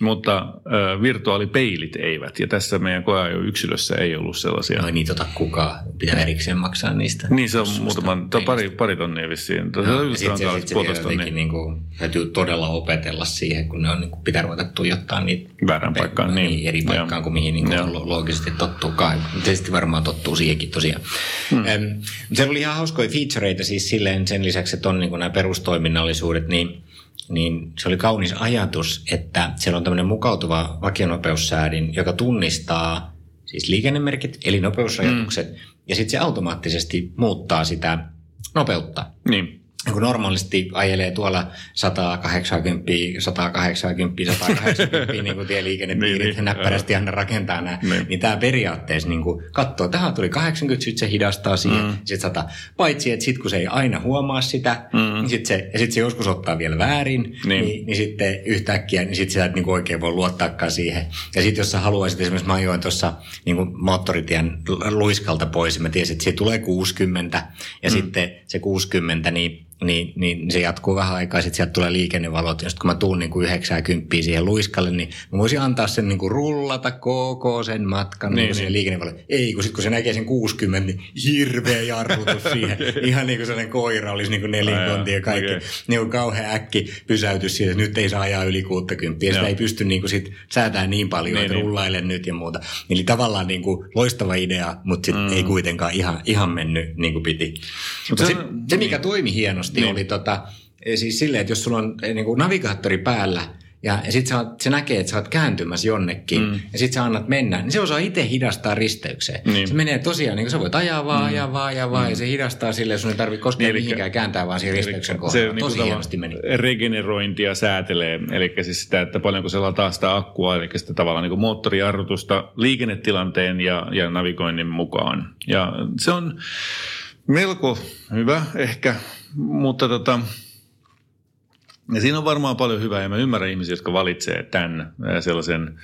Mutta ö, virtuaalipeilit eivät, ja tässä meidän koeajo yksilössä ei ollut sellaisia. No ei niitä ota kukaan. Pitää erikseen maksaa niistä. Niin se on muutaman, tai pari, pari tonnia vissiin. No, Joo, se ja on sitten se, sit se jotenkin niin kuin, täytyy todella opetella siihen, kun ne on niin kuin, pitää ruveta tuijottaa niitä Väärään paikkaan, niin. eri Joo. paikkaan kuin mihin niin kuin, Joo. lo- loogisesti tottuukaan. Tietysti varmaan tottuu siihenkin tosiaan. Hmm. Ähm, se oli ihan hauskoja featureita siis silleen sen lisäksi, että on niin kuin nämä perustoiminnallisuudet, niin niin se oli kaunis ajatus, että siellä on tämmöinen mukautuva vakionopeussäädin, joka tunnistaa siis liikennemerkit, eli nopeusrajoitukset, mm. ja sitten se automaattisesti muuttaa sitä nopeutta. Niin. Ja kun normaalisti ajelee tuolla 180, 180, 180 niin kuin tieliikennepiirit Niin, niin, niin, näppärästi aina rakentaa nämä, Niin. niin, niin tämä periaatteessa niin kuin katsoo, tähän tuli 80, sitten se hidastaa siihen, mm. sitten 100. Paitsi, että sitten kun se ei aina huomaa sitä, mm. niin sit se, ja sitten se joskus ottaa vielä väärin, Niin. niin, niin, niin sitten yhtäkkiä, niin sitten sä et niin kuin oikein voi luottaakaan siihen. Ja sitten jos sä haluaisit, esimerkiksi mä ajoin tuossa niin kuin moottoritien luiskalta pois, ja mä tiesin, että siitä tulee 60, ja mm. sitten se 60, niin niin, niin se jatkuu vähän aikaa, sitten sieltä tulee liikennevalot, ja sitten kun mä tuun niin kuin 90 siihen luiskalle, niin mä voisin antaa sen niin kuin rullata koko sen matkan niin, Niin, niin niin. liikennevalolle. Ei, kun sitten kun se näkee sen 60, niin hirveä jarrutus siihen. Ihan niin kuin sellainen koira olisi niin kuin nelinkonti ja kaikki. Okay. Niin kuin kauhean äkki pysäytys siihen, että nyt ei saa ajaa yli 60. Ja sitä ei pysty niin kuin sit säätämään niin paljon, Niin, että niin. rullaile nyt ja muuta. Eli tavallaan niin kuin loistava idea, mutta sitten mm. ei kuitenkaan ihan, ihan mennyt niin kuin piti. Mutta se se, mikä toimi hienosti, Niin. niin. oli tota, eh, siis silleen, että jos sulla on eh, niin kuin navigaattori päällä, ja, ja sitten se näkee, että sä oot kääntymässä jonnekin, mm. ja sitten sä annat mennä, niin se osaa itse hidastaa risteykseen. Niin. Se menee tosiaan, niin kuin sä voit ajaa vaan, mm. ajaa vaan, ajaa vaan, mm. ja se hidastaa silleen, sun ei tarvitse koskaan Niin, niin, mihinkään kääntää vaan siihen risteyksen se kohdalla. niinku Tosi tavallaan hienosti meni. regenerointia säätelee, eli siis sitä, että paljonko se lataa sitä akkua, eli sitä tavallaan niin moottorijarrutusta liikennetilanteen ja, ja navigoinnin mukaan. Ja se on melko hyvä ehkä, mutta tota, ja siinä on varmaan paljon hyvää, ja mä ymmärrän ihmisiä, jotka valitsee tämän sellaisen,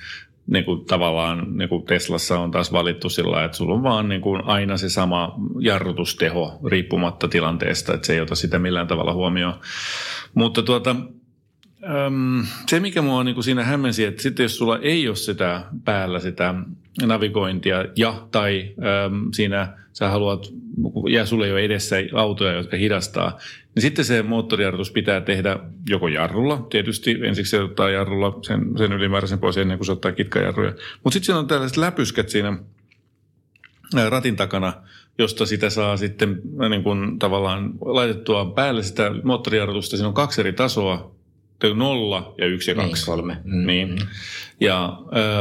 niin kuin tavallaan niin kuin Teslassa on taas valittu sillä että sulla on vaan niin kuin aina se sama jarrutusteho riippumatta tilanteesta, että se ei ota sitä millään tavalla huomioon. Mutta tuota, se, mikä mua niin kuin siinä hämmensi, että sitten jos sulla ei ole sitä päällä sitä navigointia ja tai öm, siinä sä haluat, ja sulla ei ole edessä autoja, jotka hidastaa, niin sitten se moottorijarrutus pitää tehdä joko jarrulla, tietysti ensiksi se ottaa jarrulla sen, sen ylimääräisen pois ennen kuin se ottaa kitkajarruja. Mutta sitten siinä on tällaiset läpyskät siinä ää, ratin takana, josta sitä saa sitten ää, niin kuin tavallaan laitettua päälle sitä moottorijarrutusta. Siinä on kaksi eri tasoa, nolla ja yksi ja Niin, kaksi. kolme. Mm. Niin. Ja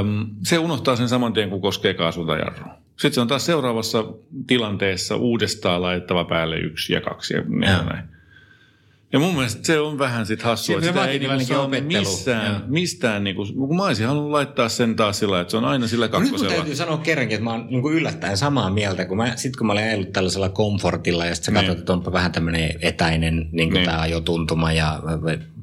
äm, se unohtaa sen saman tien, kun koskee kaasulta jarrua. Sitten se on taas seuraavassa tilanteessa uudestaan laitettava päälle yksi ja kaksi ja niin Joo. näin. Ja mun mielestä se on vähän sit hassua, sitä vaatii ei niinku saa opettelu. mistään, Joo. mistään niinku, kun mä olisin halunnut laittaa sen taas sillä, että se on aina sillä No Nyt mun kakkosella. täytyy sanoa kerrankin, että mä oon niin kuin yllättäen samaa mieltä, kun mä, sit kun mä olen ajellut tällaisella komfortilla ja sitten sä Niin. katsot, että onpa vähän tämmöinen etäinen niin Niin. tämä ajotuntuma ja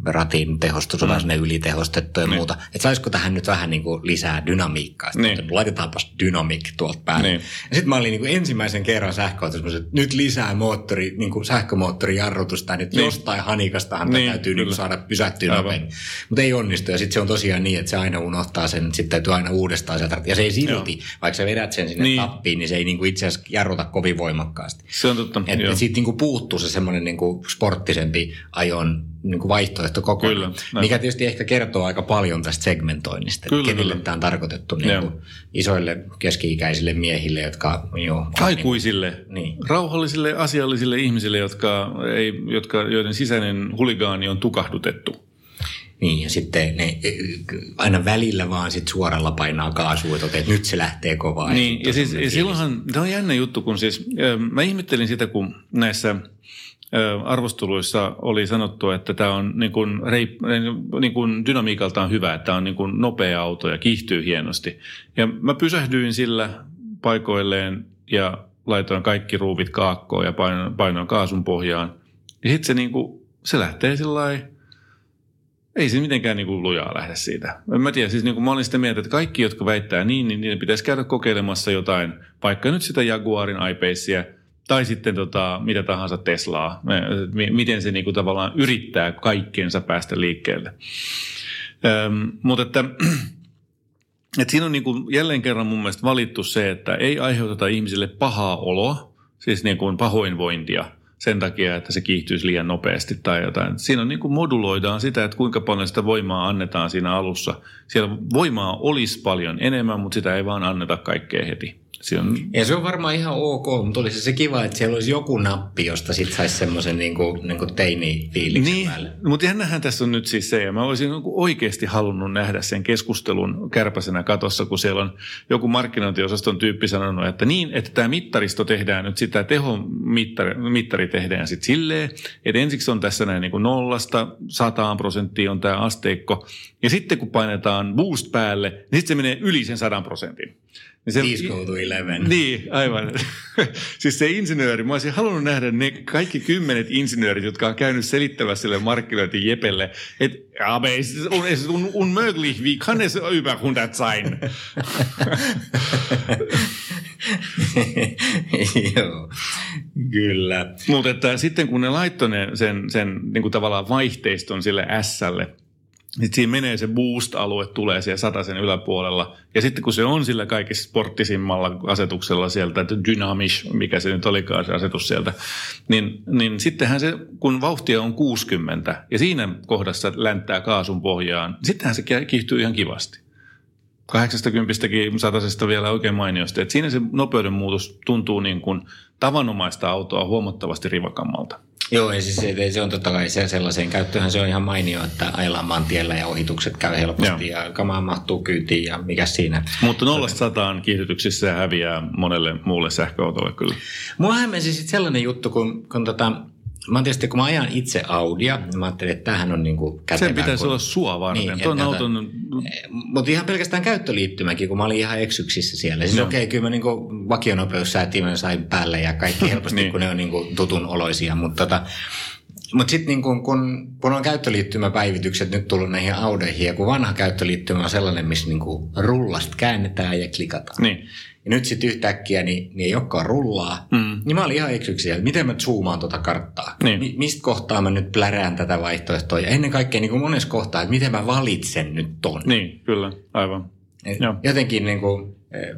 ratin tehostus on vähän sellainen ylitehostettu ja Niin. muuta. Että saisiko tähän nyt vähän niin kuin lisää dynamiikkaa. Sitten Niin. niin. laitetaanpas dynamik tuolta päälle. Niin. Ja sitten mä olin niin kuin ensimmäisen kerran sähköautossa, että nyt lisää moottori, niin kuin sähkömoottorijarrutusta, että Niin. jostain hanikastahan Niin, niin, täytyy niin kyllä. kuin saada pysähtyä nopein. Mutta ei onnistu ja sitten se on tosiaan niin, että se aina unohtaa sen, sitten täytyy aina uudestaan sieltä. Ja se ei silti, Joo. vaikka sä vedät sen sinne Niin. niin. tappiin, niin se ei niinku itse asiassa jarruta kovin voimakkaasti. Se on totta. Että et siitä niinku puuttuu se semmoinen niinku sporttisempi ajon niinku vaihtoehto kokonaan. Kyllä, näin. mikä tietysti ehkä kertoo aika paljon tästä segmentoinnista. Kyllä, kenelle kyllä. tämä on tarkoitettu Joo. niinku isoille keski-ikäisille miehille, jotka jo, Aikuisille, Niin. rauhallisille, asiallisille ihmisille, jotka ei, jotka, joiden sisäinen huligaani on tukahdutettu. Niin, ja sitten ne aina välillä vaan sit suoralla painaa kaasua, että nyt se lähtee kovaa. Niin, ja on siis ja silloinhan, tämä on jännä juttu, kun siis mä ihmettelin sitä, kun näissä arvosteluissa oli sanottu, että tämä on niin kuin, reip, niin kuin dynamiikaltaan hyvä, että tämä on niin kuin nopea auto ja kiihtyy hienosti. Ja mä pysähdyin sillä paikoilleen ja laitoin kaikki ruuvit kaakkoon ja painoin, painoin kaasun pohjaan. Ja sitten se, niin kuin, se lähtee sillä ei se mitenkään niin kuin lujaa lähde siitä. Mä tiedä, siis niin kuin mä olin sitä mieltä, että kaikki, jotka väittää niin, niin niiden pitäisi käydä kokeilemassa jotain, vaikka nyt sitä Jaguarin I-Pacea, tai sitten tota, mitä tahansa Teslaa, miten se niin tavallaan yrittää kaikkeensa päästä liikkeelle. Öm, mutta että, että siinä on niin kuin jälleen kerran mun mielestä valittu se, että ei aiheuteta ihmisille pahaa oloa, siis niin kuin pahoinvointia sen takia, että se kiihtyisi liian nopeasti tai jotain. Siinä on niin kuin moduloidaan sitä, että kuinka paljon sitä voimaa annetaan siinä alussa. Siellä voimaa olisi paljon enemmän, mutta sitä ei vaan anneta kaikkea heti. On, Ja se on varmaan ihan ok, mutta olisi se kiva, että siellä olisi joku nappi, josta sitten saisi semmoisen niin kuin, niin kuin teini-fiiliksen niin, päälle. mutta jännähän tässä on nyt siis se, ja mä olisin niin oikeasti halunnut nähdä sen keskustelun kärpäsenä katossa, kun siellä on joku markkinointiosaston tyyppi sanonut, että niin, että tämä mittaristo tehdään nyt sitä tehomittari mittari tehdään sitten silleen, että ensiksi on tässä näin niin kuin nollasta sataan prosenttia on tämä asteikko, ja sitten kun painetaan boost päälle, niin sitten se menee yli sen sadan prosentin. Niin se, go to 11. Niin, aivan. siis se insinööri, mä olisin halunnut nähdä ne kaikki kymmenet insinöörit, jotka on käynyt selittämässä sille markkinointi Jepelle, että aber es ist un- es ist un- unmöglich, wie kann es über 100 sein? Joo, kyllä. Mutta että sitten kun ne laittoi ne, sen, sen niin kuin tavallaan vaihteiston sille S-lle, niin siinä menee se boost-alue, tulee siellä sataisen yläpuolella. Ja sitten kun se on sillä kaikissa sporttisimmalla asetuksella sieltä, että dynamish, mikä se nyt olikaan se asetus sieltä, niin, niin sittenhän se, kun vauhtia on 60 ja siinä kohdassa länttää kaasun pohjaan, sittenhän se kiihtyy ihan kivasti. 80 satasesta vielä oikein mainiosti. Et siinä se nopeuden muutos tuntuu niin kuin tavanomaista autoa huomattavasti rivakammalta. Joo, ja siis se, se on totta kai se, sellaiseen käyttöön se on ihan mainio, että ajellaan maantiellä ja ohitukset käy helposti Joo. ja kamaa mahtuu kyytiin ja mikä siinä. Mutta nollasta sataan kiihdytyksissä häviää monelle muulle sähköautolle kyllä. Mua hämmensi sitten sellainen juttu, kun, kun tota, mä tietysti, kun mä ajan itse Audia, niin mä ajattelin, että tämähän on niinku kätevää. Sen pitäisi kun... olla sua varten. Niin, Niin, Tuon auton, Mutta ihan pelkästään käyttöliittymäkin, kun mä olin ihan eksyksissä siellä. Siis Joo. okei, okay, kyllä mä niinku vakionopeussäätimen sain päälle ja kaikki helposti, Niin. kun ne on niinku tutun oloisia. Mutta tota, mut sitten niinku, kun, kun on käyttöliittymäpäivitykset nyt tullut näihin Audeihin, ja kun vanha käyttöliittymä on sellainen, missä niinku rullasta käännetään ja klikataan. niin. Ja nyt sitten yhtäkkiä niin, niin ei olekaan rullaa. Mm. Niin mä olin ihan eksyksiä, että miten mä zoomaan tuota karttaa. Niin. Mi- mistä kohtaa mä nyt plärään tätä vaihtoehtoa. Ja ennen kaikkea niin kuin monessa kohtaa, että miten mä valitsen nyt ton. Niin, kyllä, aivan. Et Joo. Jotenkin niin kuin, eh,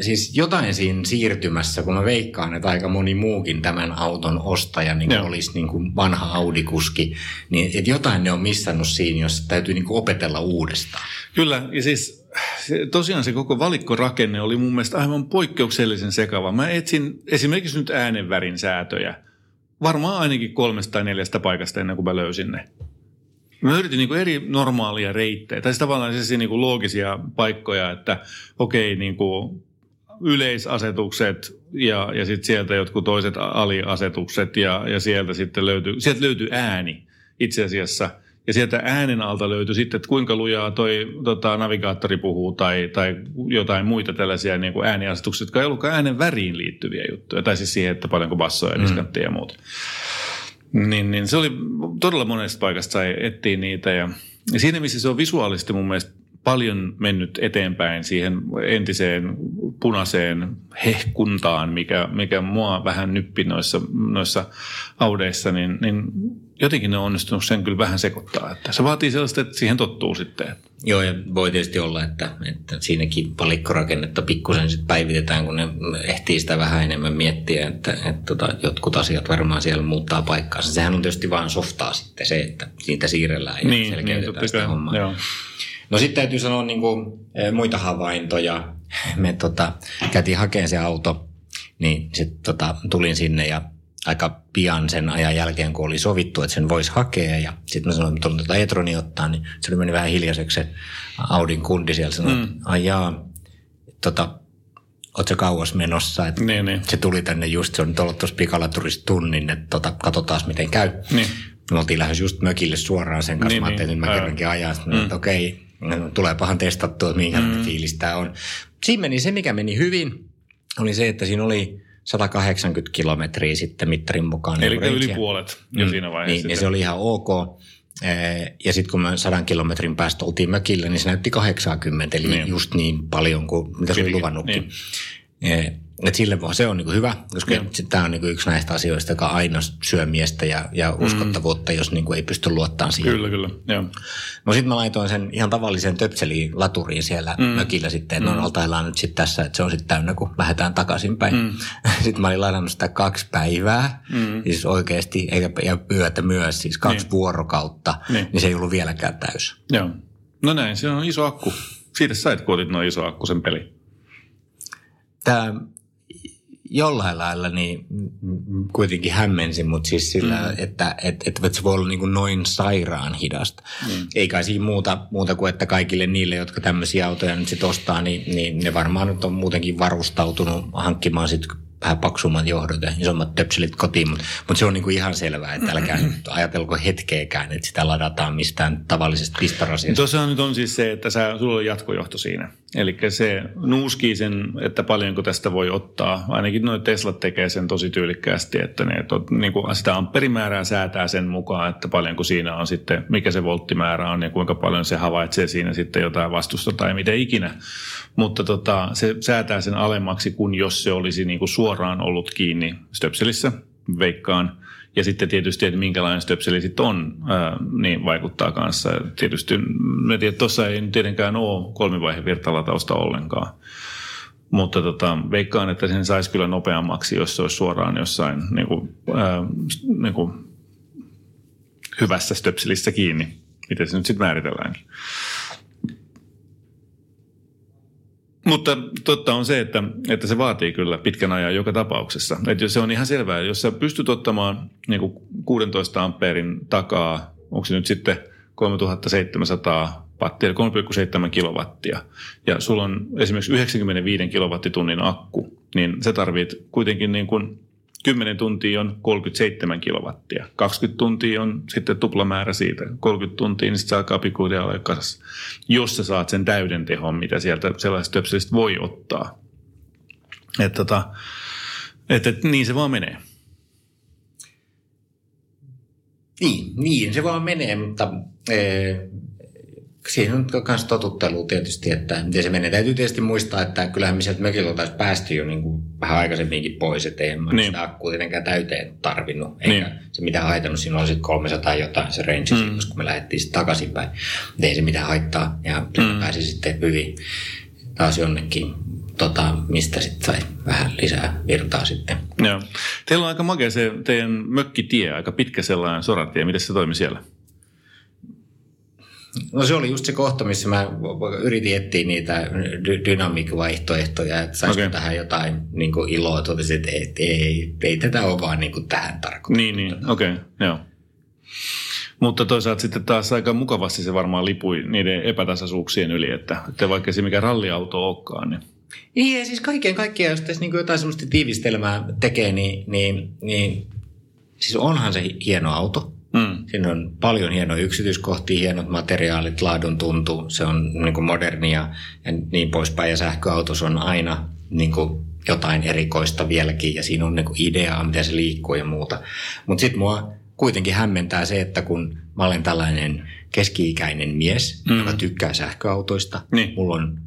siis jotain siinä siirtymässä, kun mä veikkaan, että aika moni muukin tämän auton ostaja niin kuin olisi niin kuin vanha Audi-kuski, niin että jotain ne on missannut siinä, jos täytyy niin kuin opetella uudestaan. Kyllä, ja siis se, tosiaan se koko valikkorakenne oli mun mielestä aivan poikkeuksellisen sekava. Mä etsin esimerkiksi nyt äänenvärin säätöjä. Varmaan ainakin kolmesta tai neljästä paikasta ennen kuin mä löysin ne. Mä yritin niin eri normaalia reittejä, tai siis tavallaan sellaisia niin loogisia paikkoja, että okei, niin kuin yleisasetukset ja, ja sitten sieltä jotkut toiset aliasetukset ja, ja sieltä sitten löytyy, sieltä löytyy ääni itse asiassa. Ja sieltä äänen alta löytyi sitten, että kuinka lujaa toi tota, navigaattori puhuu tai, tai jotain muita tällaisia niin kuin ääniasetuksia, jotka ei ollutkaan äänen väriin liittyviä juttuja. Tai siis siihen, että paljonko bassoja ja diskantteja ja muuta. Niin, niin se oli todella monesta paikasta sai etsiä niitä ja, ja siinä missä se on visuaalisesti mun mielestä paljon mennyt eteenpäin siihen entiseen punaiseen hehkuntaan, mikä, mikä mua vähän nyppi noissa, noissa audeissa, niin, niin jotenkin ne on onnistunut sen kyllä vähän sekoittaa. Että se vaatii sellaista, että siihen tottuu sitten. Joo, ja voi tietysti olla, että, että siinäkin palikkorakennetta pikkusen sit päivitetään, kun ne ehtii sitä vähän enemmän miettiä, että, että tota, jotkut asiat varmaan siellä muuttaa paikkaansa. Sehän on tietysti vaan softaa sitten se, että siitä siirrellään ja Niin, niin selkeytetään totta sitä hommaa. Joo. No sitten täytyy sanoa niin kuin, muita havaintoja. Me tota, käytiin hakemaan se auto, niin sitten tota, tulin sinne ja aika pian sen ajan jälkeen, kun oli sovittu, että sen voisi hakea. Ja sitten mä sanoin, että tuota Etroni ottaa, niin se oli mennyt vähän hiljaiseksi se Audin kundi siellä. Sanoi, mm. että ai jaa, tota, oot sä kauas menossa? Että Niin, niin. Se tuli tänne just, se on nyt ollut tuossa pikalaturissa tunnin, että tota, katsotaan miten käy. Niin. Me oltiin lähes just mökille suoraan sen kanssa. Niin, Mä ajattelin, niin. että mä Aivan. kerrankin ajan. Sitten mm. että okei, no, tuleepahan testattua, että minkälainen mm. fiilis tämä on. Siinä meni se, mikä meni hyvin, oli se, että siinä oli 180 kilometriä sitten mittarin mukaan. Eli niin yli puolet jo siinä vaiheessa. Niin, ja se oli ihan ok. Eh, Ja sitten kun me sadan kilometrin päästä oltiin mökillä, niin se näytti 80, eli Niin. niin. just niin paljon kuin mitä se oli luvannutkin. Niin. Et sille se on niinku hyvä, koska tämä on niinku yksi näistä asioista, joka aina syö miestä ja, ja uskottavuutta, jos niinku ei pysty luottamaan siihen. Kyllä, kyllä. Joo. No sitten mä laitoin sen ihan tavallisen töpseliin laturiin siellä mm. mökillä sitten, että mm. no oltaillaan nyt sitten tässä, että se on sitten täynnä, kun lähdetään takaisinpäin. Mm. sitten mä olin laitannut sitä kaksi päivää, mm. siis oikeasti, eikä, ja yötä myös, siis kaksi niin. vuorokautta, Niin. niin. se ei ollut vieläkään täys. Joo. No näin, se on iso akku. Siitä sait, kun otit noin iso akku sen peli. tämä jollain lailla niin kuitenkin hämmensi, mutta siis sillä, mm. että, että, että se voi olla niin kuin noin sairaan hidasta. Mm. Ei kai siinä muuta, muuta kuin, että kaikille niille, jotka tämmöisiä autoja nyt sitten ostaa, niin, niin ne varmaan nyt on muutenkin varustautunut hankkimaan sitten vähän paksummat johdot ja isommat töpselit kotiin, mutta, mutta se on niin kuin ihan selvää, että älkää nyt ajatelko hetkeäkään, että sitä ladataan mistään tavallisesta pistorasiasta. Tuossa nyt on siis se, että sä, sulla on jatkojohto siinä. Eli se nuuskii sen, että paljonko tästä voi ottaa. Ainakin noin Teslat tekee sen tosi tyylikkäästi, että ne to, niin kuin sitä amperimäärää säätää sen mukaan, että paljonko siinä on sitten, mikä se volttimäärä on ja kuinka paljon se havaitsee siinä sitten jotain vastusta tai miten ikinä. Mutta tota, se säätää sen alemmaksi kuin jos se olisi niin kuin suoraan ollut kiinni stöpselissä, veikkaan. Ja sitten tietysti, että minkälainen stöpseli sitten on, ää, niin vaikuttaa kanssa. Tietysti, me tiedän, tuossa ei tietenkään ole kolmivaiheen virtalatausta ollenkaan. Mutta tota, veikkaan, että sen saisi kyllä nopeammaksi, jos se olisi suoraan jossain niin kuin, ää, niin kuin hyvässä stöpselissä kiinni. Miten se nyt sitten määritelläänkin. Mutta totta on se, että, että se vaatii kyllä pitkän ajan joka tapauksessa. Että se on ihan selvää, jos sä pystyt ottamaan niin kuin 16 ampeerin takaa, onko se nyt sitten 3700 wattia, 3,7 kilowattia, ja sulla on esimerkiksi 95 kilowattitunnin akku, niin se tarvit kuitenkin niin kuin 10 tuntia on 37 kilowattia. 20 tuntia on sitten tuplamäärä siitä. 30 tuntia, niin sitten se alkaa pikkuhiljaa olla kasassa. Jos sä saat sen täyden tehon, mitä sieltä sellaisesta töpselistä voi ottaa. Että tota, et, et, niin se vaan menee. Niin, niin se vaan menee, mutta ee, siihen on myös totuttelu tietysti, että miten se menee. Täytyy tietysti muistaa, että kyllähän me sieltä mökillä oltaisiin päästy jo niin kuin vähän aikaisemminkin pois, että ei niin. sitä akkua tietenkään täyteen tarvinnut. Eikä niin. se mitään haitannut, siinä oli sitten 300 jotain se range, mm. koska me lähdettiin sitten takaisinpäin. Ei se mitään haittaa ja mm. pääsi sitten hyvin taas jonnekin tota, mistä sitten sai vähän lisää virtaa sitten. Joo. Teillä on aika makea se teidän mökkitie, aika pitkä sellainen soratie. Miten se toimi siellä? No se oli just se kohta, missä mä yritin etsiä niitä dy- dynamiikvaihtoehtoja, että saisiko okay. tähän jotain niin kuin iloa. Totesin, että ei, ei, ei tätä ole vaan niin kuin tähän tarkoitettu. Niin, niin. okei, okay. joo. Mutta toisaalta sitten taas aika mukavasti se varmaan lipui niiden epätasaisuuksien yli, että, että vaikka se mikä ralliauto olekaan, niin niin, ja siis kaiken kaikkiaan, jos tässä niin jotain sellaista tiivistelmää tekee, niin, niin, niin siis onhan se hieno auto. Mm. Siinä on paljon hienoja yksityiskohtia, hienot materiaalit, laadun tuntuu, se on niin kuin modernia ja niin poispäin. Ja sähköautos on aina niin kuin jotain erikoista vieläkin ja siinä on niin kuin ideaa, miten se liikkuu ja muuta. Mutta sitten mua kuitenkin hämmentää se, että kun mä olen tällainen keski-ikäinen mies, mm. joka tykkää sähköautoista, niin. mulla on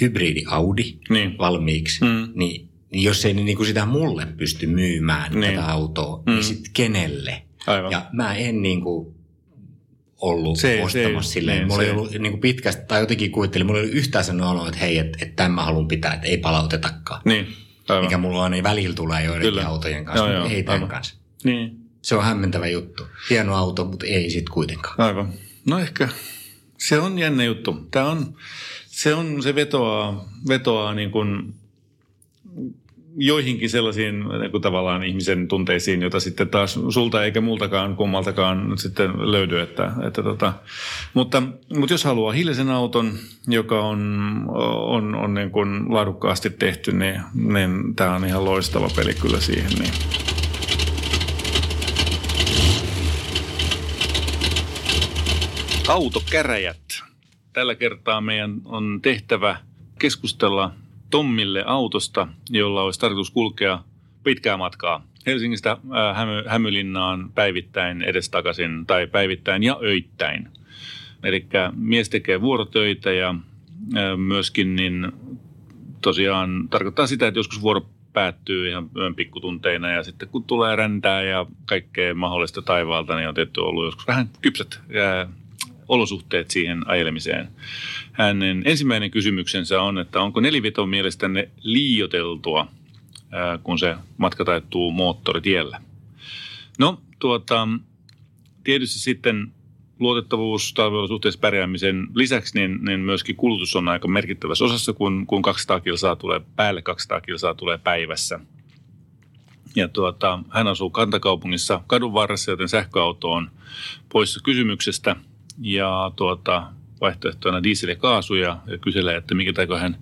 hybridi Audi niin. valmiiksi, mm. niin jos ei niin kuin sitä mulle pysty myymään niin. tätä autoa, niin mm. niin sitten kenelle? Aivan. Ja mä en niin kuin ollut se, ostamassa se, silleen. Niin, mulla se. ei ollut niin kuin pitkästä, tai jotenkin kuvittelin, mulla ei ollut yhtään sen olo, että hei, että, että tämän mä haluan pitää, että ei palautetakaan. Niin, aivan. Mikä mulla on, niin välillä tulee joidenkin Kyllä. autojen kanssa, joo, mutta joo, ei tämän aivan. kanssa. Niin. Se on hämmentävä juttu. Hieno auto, mutta ei sitten kuitenkaan. Aivan. No ehkä se on jännä juttu. Tämä on, se on, se vetoaa, vetoaa niin kuin joihinkin sellaisiin niin tavallaan ihmisen tunteisiin, joita sitten taas sulta eikä multakaan kummaltakaan sitten löydy. Että, että tota, mutta, mutta jos haluaa hiljaisen auton, joka on, on, on niin kuin laadukkaasti tehty, niin, niin tämä on ihan loistava peli kyllä siihen. Niin. Autokäräjät. Tällä kertaa meidän on tehtävä keskustella Tommille autosta, jolla olisi tarkoitus kulkea pitkää matkaa Helsingistä äh, Hämy, Hämylinnaan päivittäin edestakaisin tai päivittäin ja öittäin. Eli mies tekee vuorotöitä ja äh, myöskin niin tosiaan tarkoittaa sitä, että joskus vuoro päättyy ihan yön pikkutunteina ja sitten kun tulee räntää ja kaikkea mahdollista taivaalta, niin on tietty ollut joskus vähän kypsät olosuhteet siihen ajelemiseen. Hänen ensimmäinen kysymyksensä on, että onko neliveto mielestänne liioteltua, kun se matka taittuu moottoritiellä? No, tuota, tietysti sitten luotettavuus, talveolosuhteessa pärjäämisen lisäksi, niin, niin myöskin kulutus on aika merkittävässä osassa, kun, kun 200 kilsaa tulee päälle, 200 kilsaa tulee päivässä. Ja tuota, hän asuu kantakaupungissa kadun varressa, joten sähköauto on poissa kysymyksestä. Ja tuota, vaihtoehtoina diesel ja kaasu ja, kyselee, että mikä taiko hän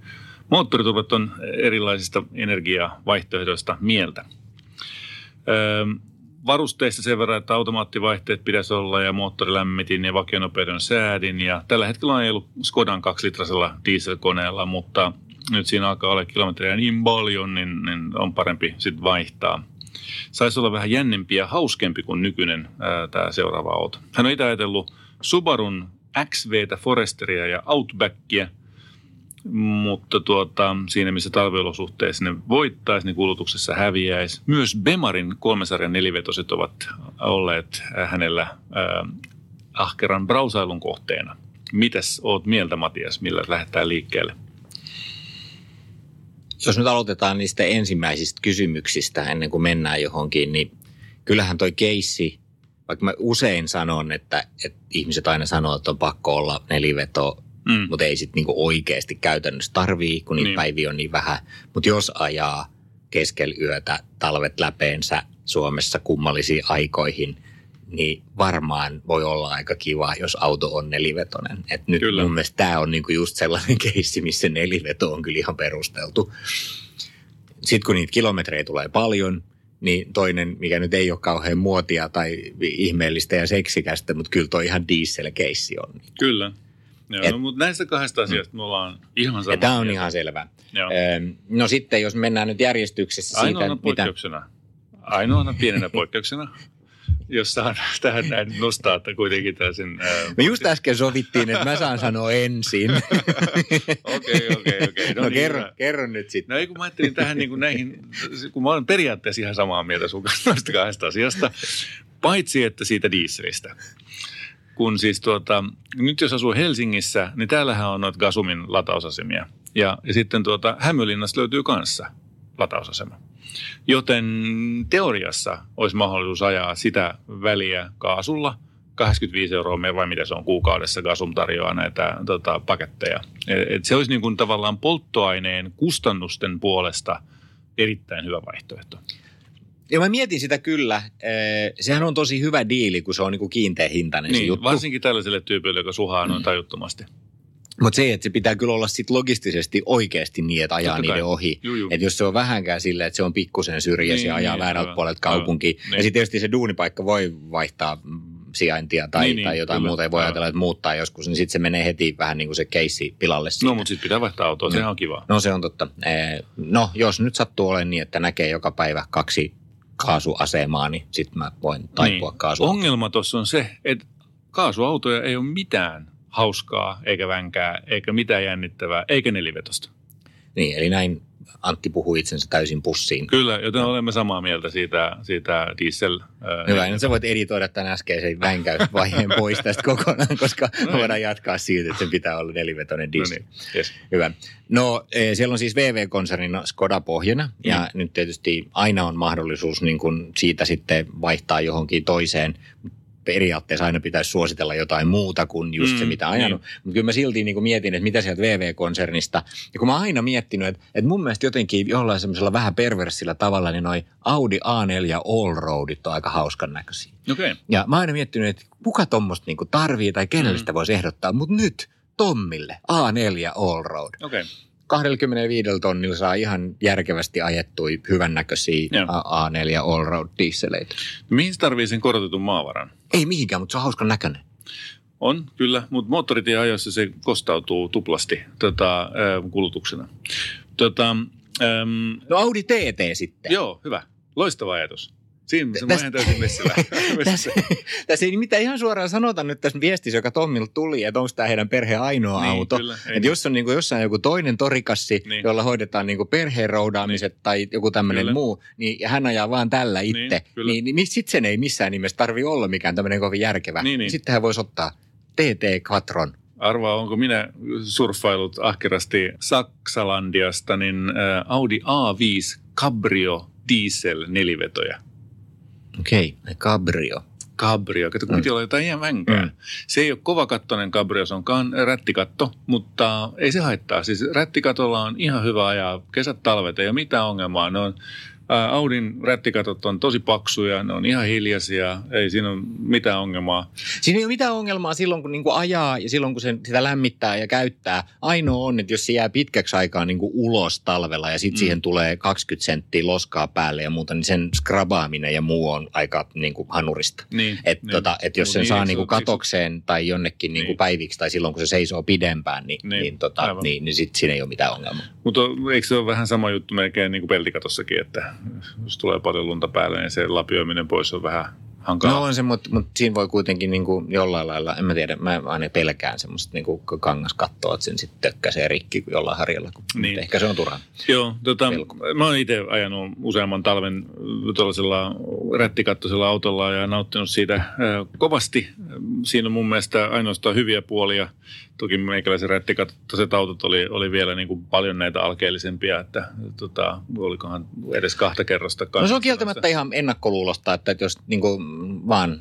moottoriturvat on erilaisista energiavaihtoehdoista mieltä. Öö, varusteista sen verran, että automaattivaihteet pitäisi olla ja moottorilämmitin ja vakionopeuden säädin. Ja tällä hetkellä on ollut Skodan kaksilitrasella dieselkoneella, mutta nyt siinä alkaa olla kilometrejä niin paljon, niin, niin on parempi sitten vaihtaa. Saisi olla vähän jännempi ja hauskempi kuin nykyinen tämä seuraava auto. Hän on itse ajatellut Subarun XVtä, Foresteria ja Outbackia – mutta tuota, siinä missä talviolosuhteissa ne voittaisi, niin kulutuksessa häviäisi. Myös Bemarin kolmesarjan nelivetoset ovat olleet hänellä äh, ahkeran brausailun kohteena. Mitäs oot mieltä, Matias, millä lähdetään liikkeelle? Jos nyt aloitetaan niistä ensimmäisistä kysymyksistä ennen kuin mennään johonkin, niin kyllähän toi keissi, vaikka mä usein sanon, että, että ihmiset aina sanoo, että on pakko olla neliveto mm. mutta ei sitten niinku oikeasti käytännössä tarvii, kun niitä niin. päiviä on niin vähän. Mutta jos ajaa keskellä yötä talvet läpeensä Suomessa kummallisiin aikoihin, niin varmaan voi olla aika kiva, jos auto on nelivetonen. Et nyt kyllä. mun mielestä tämä on niinku just sellainen keissi, missä neliveto on kyllä ihan perusteltu. Sitten kun niitä kilometrejä tulee paljon, niin toinen, mikä nyt ei ole kauhean muotia tai ihmeellistä ja seksikästä, mutta kyllä toi ihan diesel-keissi on. Kyllä. Joo, Et, no, mutta näistä kahdesta asiasta mm. me ollaan ihan samaa Tämä on mieltä. ihan selvä. Joo. No sitten, jos mennään nyt järjestyksessä Ainoana siitä, poikkeuksena, mitä... ainoana pienenä poikkeuksena, jos saan tähän näin nostaa, että kuitenkin täysin... Me just äsken sovittiin, että mä saan sanoa ensin. Okei, okei, okei. No, no niin, kerro, kerro nyt sitten. No ei kun mä ajattelin tähän niin kuin näihin, kun mä olen periaatteessa ihan samaa mieltä sun kanssa noista kahdesta asiasta, paitsi että siitä dieselistä kun siis tuota, nyt jos asuu Helsingissä, niin täällähän on noita Gasumin latausasemia. Ja, ja sitten tuota, Hämeenlinnasta löytyy kanssa latausasema. Joten teoriassa olisi mahdollisuus ajaa sitä väliä kaasulla. 85 euroa vai mitä se on kuukaudessa, Gasum tarjoaa näitä tota, paketteja. Et, et se olisi niin kuin tavallaan polttoaineen kustannusten puolesta erittäin hyvä vaihtoehto. Ja mä mietin sitä kyllä. Sehän on tosi hyvä diili, kun se on niinku kiinteä hintainen niin, se juttu. Varsinkin tällaiselle tyypille, joka suhaa noin mm. tajuttomasti. Mutta se, että se pitää kyllä olla sit logistisesti oikeasti niin, että ajaa niiden ohi. Että jos se on vähänkään silleen, että se on pikkusen syrjäsi niin, ja ajaa niin, väärältä puolelta kaupunkiin. Niin. Ja sitten tietysti se duunipaikka voi vaihtaa sijaintia tai, niin, niin tai jotain kyllä, muuta. Ei voi ajatella, että muuttaa joskus, niin sitten se menee heti vähän niin kuin se keissi pilalle. Siinä. No, mutta sitten pitää vaihtaa autoa, no. sehän on kiva. No se on totta. No, jos nyt sattuu olemaan niin, että näkee joka päivä kaksi kaasuasemaa, niin sitten mä voin taipua niin. kaasu. Ongelma tuossa on se, että kaasuautoja ei ole mitään hauskaa, eikä vänkää, eikä mitään jännittävää, eikä nelivetosta. Niin, eli näin Antti puhuu itsensä täysin pussiin. Kyllä, joten olemme samaa mieltä siitä, siitä diesel. Hyvä, no sä voit editoida tämän äskeisen vänkäysvaiheen pois tästä kokonaan, koska no voidaan jatkaa siitä, että sen pitää olla nelivetoinen diesel. No niin, yes. Hyvä. No e, siellä on siis VV-konsernin Skoda pohjana mm. ja nyt tietysti aina on mahdollisuus niin kuin siitä sitten vaihtaa johonkin toiseen periaatteessa aina pitäisi suositella jotain muuta kuin just mm, se, mitä ajanut. Niin. Mutta kyllä mä silti niin kuin mietin, että mitä sieltä VV-konsernista. Ja kun mä oon aina miettinyt, että, että mun mielestä jotenkin jollain semmoisella vähän perversillä tavalla, niin noi Audi A4 ja Allroadit on aika hauskan näköisiä. Okay. Ja mä oon aina miettinyt, että kuka tuommoista niin tarvii tai kenelle mm. sitä voisi ehdottaa. Mutta nyt Tommille A4 Allroad. Okay. 25 tonnilla saa ihan järkevästi ajettui hyvännäköisiä A4 Allroad dieseleitä. Mihin tarvii sen korotetun maavaran? Ei mihinkään, mutta se on hauskan näköinen. On, kyllä, mutta moottoritieajoissa se kostautuu tuplasti tota, kulutuksena. Tota, äm, no Audi TT sitten. Joo, hyvä. Loistava ajatus. Siinä se täs, täysin messillä. tässä, tässä ei mitään ihan suoraan sanota nyt tässä viestissä, joka Tommilta tuli, että onko tämä heidän perheen ainoa niin, auto. Kyllä, että jos on niin kuin jossain joku toinen torikassi, niin. jolla hoidetaan niin kuin perheen roudaamiset niin. tai joku tämmöinen muu, niin ja hän ajaa vaan tällä niin, itse, niin, niin, niin, niin sitten sen ei missään nimessä tarvi olla mikään tämmöinen kovin järkevä. Niin, niin. Sitten hän voisi ottaa TT Quattron. Arvaa, onko minä surffailut ahkerasti Saksalandiasta, niin Audi A5 Cabrio diesel nelivetoja. Okei, okay. Cabrio. cabrio. Kato, kun piti olla jotain ihan vänkää. Mm. Se ei ole kovakattoinen cabrio, se on kan- rättikatto, mutta ei se haittaa. Siis rättikatolla on ihan hyvä ajaa. Kesät, talvet, ei ole mitään ongelmaa. Ne on ää, Audin rättikatot on tosi paksuja, ne on ihan hiljaisia, ei siinä ole mitään ongelmaa. Siinä ei ole mitään ongelmaa silloin, kun niinku ajaa ja silloin, kun sen, sitä lämmittää ja käyttää. Ainoa on, että jos se jää pitkäksi aikaa niinku ulos talvella ja sitten Mm. siihen tulee 20 senttiä loskaa päälle ja muuta, niin sen skrabaaminen ja muu on aika niinku hanurista. Niin, Et, niin. tota, et jos Mut sen niin, saa niinku katokseen tai jonnekin niinku Niin. päiviksi tai silloin, kun se seisoo pidempään, niin, Niin, niin, tota, aivan. niin, niin sitten siinä ei ole mitään ongelmaa. Mutta eikö se ole vähän sama juttu melkein niin kuin peltikatossakin, että jos tulee paljon lunta päälle, niin se lapioiminen pois on vähän hankalaa. No on se, mutta mut siinä voi kuitenkin niinku jollain lailla, en mä tiedä, mä aina pelkään semmoista niinku kangaskattoa, että sen sitten tökkäsee rikki jollain harjalla. Kun, Niin. niin. Ehkä se on turhaa. Joo, tota, Pelko. mä oon itse ajanut useamman talven tuollaisella rättikattoisella autolla ja nauttinut siitä äh, kovasti. Siinä on mun mielestä ainoastaan hyviä puolia. Toki meikäläisen rättikattoiset autot oli, oli vielä niin kuin paljon näitä alkeellisempia, että tota, olikohan edes kahta kerrosta. No se on kieltämättä ihan ennakkoluulosta, että jos niinku vaan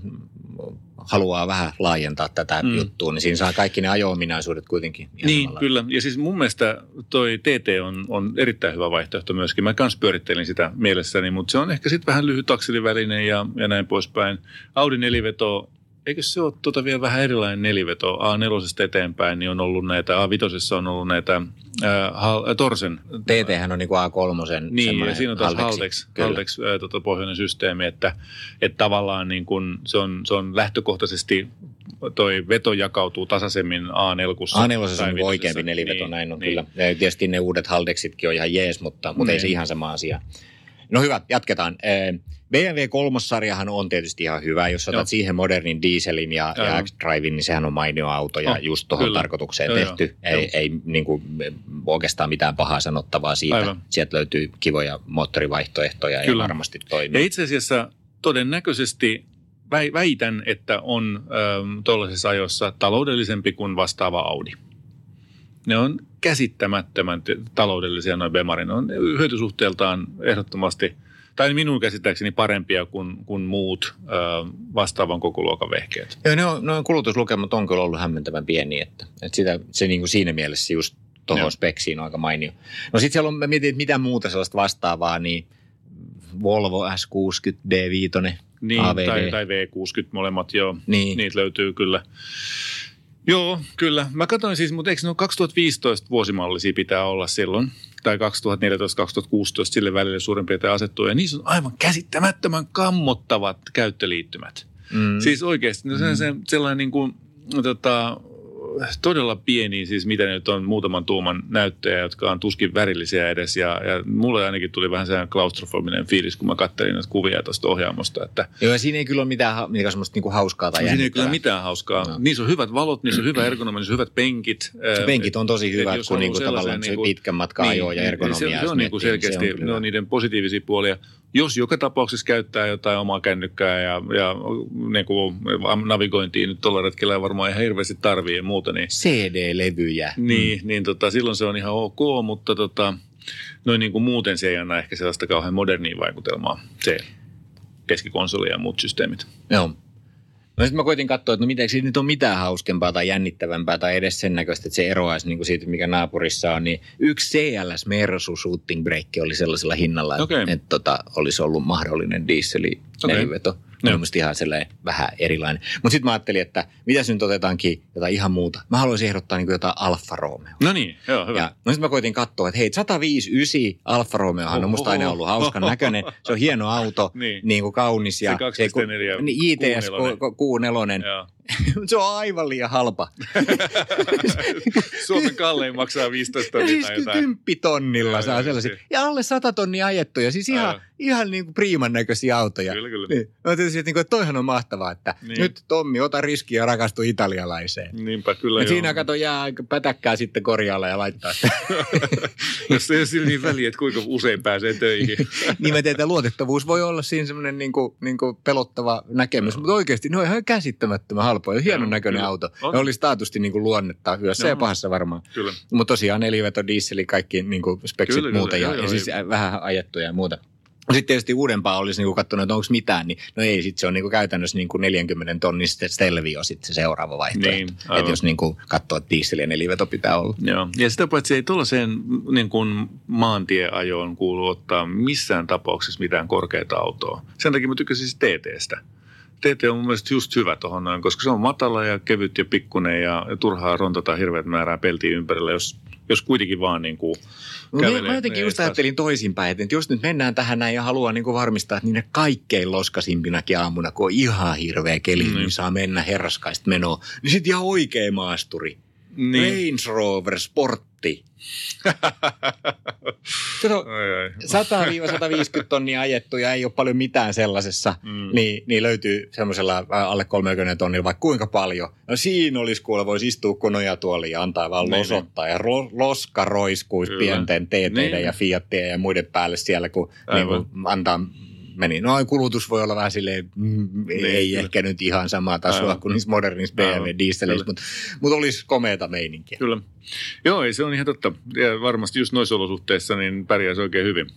haluaa vähän laajentaa tätä Mm. juttua, niin siinä saa kaikki ne ajo-ominaisuudet kuitenkin. Niin, samalla. kyllä. Ja siis mun mielestä toi TT on, on erittäin hyvä vaihtoehto myöskin. Mä kans pyörittelin sitä mielessäni, mutta se on ehkä sitten vähän lyhyt akseliväline ja, ja näin poispäin. Audi neliveto, eikö se ole tuota vielä vähän erilainen neliveto? A4 eteenpäin niin on ollut näitä, A5 on ollut näitä ää, hal, ä, Torsen. TT on niinku A3. Niin, ja siinä on taas Kyllä. Haldex ää, tota, pohjoinen systeemi, että, että tavallaan niin kun se, on, se on lähtökohtaisesti toi veto jakautuu tasaisemmin A4. A4 tai on vitosessa. oikeampi neliveto, Niin, näin on niin. kyllä. Ja tietysti ne uudet Haldexitkin on ihan jees, mutta, mutta ei Niin. se ihan sama asia. No hyvä, jatketaan. BMW 3-sarjahan on tietysti ihan hyvä. Jos otat Joo. siihen modernin dieselin ja, ja. X-Drivein, niin sehän on mainio auto ja Oh, just tuohon tarkoitukseen Joo, tehty. joo. Ei, Joo. ei niin kuin, oikeastaan mitään pahaa sanottavaa siitä. Aivan. Sieltä löytyy kivoja moottorivaihtoehtoja Kyllä. ja varmasti Ja toimii. itse asiassa todennäköisesti väi- väitän, että on ähm, tuollaisessa ajossa taloudellisempi kuin vastaava Audi. Ne on käsittämättömän taloudellisia noin Bemarin. Ne on hyötysuhteeltaan ehdottomasti, tai minun käsittääkseni parempia kuin, kuin muut ähm, vastaavan kokoluokan vehkeet. Joo, ne on, ne on kulutuslukemat on kyllä ollut hämmentävän pieni, että, että sitä, se niin kuin siinä mielessä just tuohon speksiin on aika mainio. No sitten siellä on, mä mietin, että mitä muuta sellaista vastaavaa, niin Volvo S60 D5, Niin, AVD. tai, tai V60 molemmat, joo. Niin. Niitä löytyy kyllä. Joo, kyllä. Mä katsoin siis, mutta eikö ne ole 2015 vuosimallisia pitää olla silloin? Tai 2014-2016 sille välille suurin piirtein asettuu. Ja niissä on aivan käsittämättömän kammottavat käyttöliittymät. Mm. Siis oikeasti, no se, se, sellainen niin kuin, tota, todella pieni, siis mitä nyt on, muutaman tuuman näyttöjä, jotka on tuskin värillisiä edes. Ja, ja mulle ainakin tuli vähän sellainen klaustrofobinen fiilis, kun mä kattelin näitä kuvia tuosta ohjaamosta, että Joo, ja siinä ei kyllä ole mitään, mitään semmoista niinku hauskaa tai No, siinä ei kyllä mitään hauskaa. No. Niissä on hyvät valot, niissä on hyvä ergonomia, niissä on hyvät penkit. Se penkit on tosi Et hyvät, kun haluaa niinku tavallaan se niinku- pitkän matkan ajo ja niin, ergonomia. Se, se jos on niinku niin se selkeästi, on ne on niiden positiivisia puolia. Jos joka tapauksessa käyttää jotain omaa kännykkää ja, ja niinku navigointiin nyt tuolla retkellä ei varmaan ihan hirveästi tarvii ja muuta, niin, CD-levyjä. niin, niin tota, silloin se on ihan ok, mutta tota, noin niin kuin muuten se ei anna ehkä sellaista kauhean modernia vaikutelmaa, se keskikonsoli ja muut systeemit. Joo. No sitten mä koitin katsoa, että no mitä, eikö siitä nyt ole mitään hauskempaa tai jännittävämpää tai edes sen näköistä, että se eroaisi niin kuin siitä, mikä naapurissa on. Niin yksi CLS Mersu Shooting Break oli sellaisella hinnalla, että, Okei. että tota, olisi ollut mahdollinen dieseli Okei. neliveto. Oli musta ihan sellainen vähän erilainen. Mutta sitten mä ajattelin, että mitä nyt otetaankin jotain ihan muuta. Mä haluaisin ehdottaa niin jotain Alfa Romeo. No niin, joo, hyvä. Ja no sitten mä koitin katsoa, että hei 105 Alfa Romeohan on musta aina ollut hauskan näköinen. Se on hieno auto, Niin. niin, kuin kaunis. Ja Se 2.4 niin, ITS Q4. Q4. Se on aivan liian halpa. Suomen kallein maksaa 15 Ja tonnia siis tai jotain. Joo, saa joo, sellaisia. Ja alle 100 tonnia ajettuja. Siis ihan, Aivan. ihan niin kuin priiman näköisiä autoja. Kyllä, kyllä. Niin. Mä tietysti, että, niin kuin, että toihan on mahtavaa, että Niin. nyt Tommi, ota riski ja rakastu italialaiseen. Niinpä, kyllä Ja joo. siinä kato jää pätäkkää sitten korjaalla ja laittaa sitä. Jos ei ole sillä niin väliä, että kuinka usein pääsee töihin. niin mä tiedän, luotettavuus voi olla siinä semmoinen niin kuin, niin kuin pelottava näkemys, mutta oikeasti ne on ihan käsittämättömän halpoja. Hienon Joo, näköinen kyllä. auto. On. Ne olisi taatusti niin kuin luonnetta hyvässä Joo. ja pahassa varmaan. Kyllä. Mutta tosiaan neliveto, dieseli, kaikki niin kuin speksit Kyllä, kyllä, muuta ja, joo, ja joo, siis ei. vähän ajettuja ja muuta. Sitten tietysti uudempaa olisi niin katsonut, että onko mitään, niin no ei, sitten se on niin kuin käytännössä niin kuin 40 tonnin Stelvio sitten se seuraava vaihtoehto. Niin, aivan. että jos niin kuin katsoo, että diesel ja neliveto pitää olla. Joo. Ja sitä paitsi ei tuollaiseen niin kuin maantieajoon kuulu ottaa missään tapauksessa mitään korkeata autoa. Sen takia mä tykkäsin siis TTstä. TT on mun mielestä just hyvä tuohon noin, koska se on matala ja kevyt ja pikkunen ja, ja turhaa rontata hirveät määrää peltiä ympärillä, jos, jos kuitenkin vaan niin kuin No, kävelee. mä, jotenkin just ajattelin toisinpäin, että jos nyt mennään tähän näin ja haluaa niin kuin varmistaa, että niinä kaikkein loskasimpinakin aamuna, kun on ihan hirveä keli, Mm. niin saa mennä herraskaista menoa, niin sitten ihan oikea maasturi. Niin. Range Rover Sportti. Kato, Ai, ai. 100-150 tonnia ajettu ja ei ole paljon mitään sellaisessa, Mm. niin, niin löytyy semmoisella alle 30 tonnilla vaikka kuinka paljon. No siinä olisi kuule, voisi istua kun nojatuoliin ja antaa vaan Niin, losottaa ja ro, loska roiskuisi Kyllä. pienten TTiden Niin. ja Fiattien ja muiden päälle siellä, kun niin kuin antaa meni. No kulutus voi olla vähän silleen, mm, Niin, ei ehkä nyt ihan samaa tasoa Aivan. kuin niissä modernissa BMW Aivan, dieseleissä, kyllä. mutta, mutta olisi komeata meininkiä. Kyllä. Joo, ei se on ihan totta. Ja varmasti just noissa olosuhteissa niin pärjäisi oikein hyvin.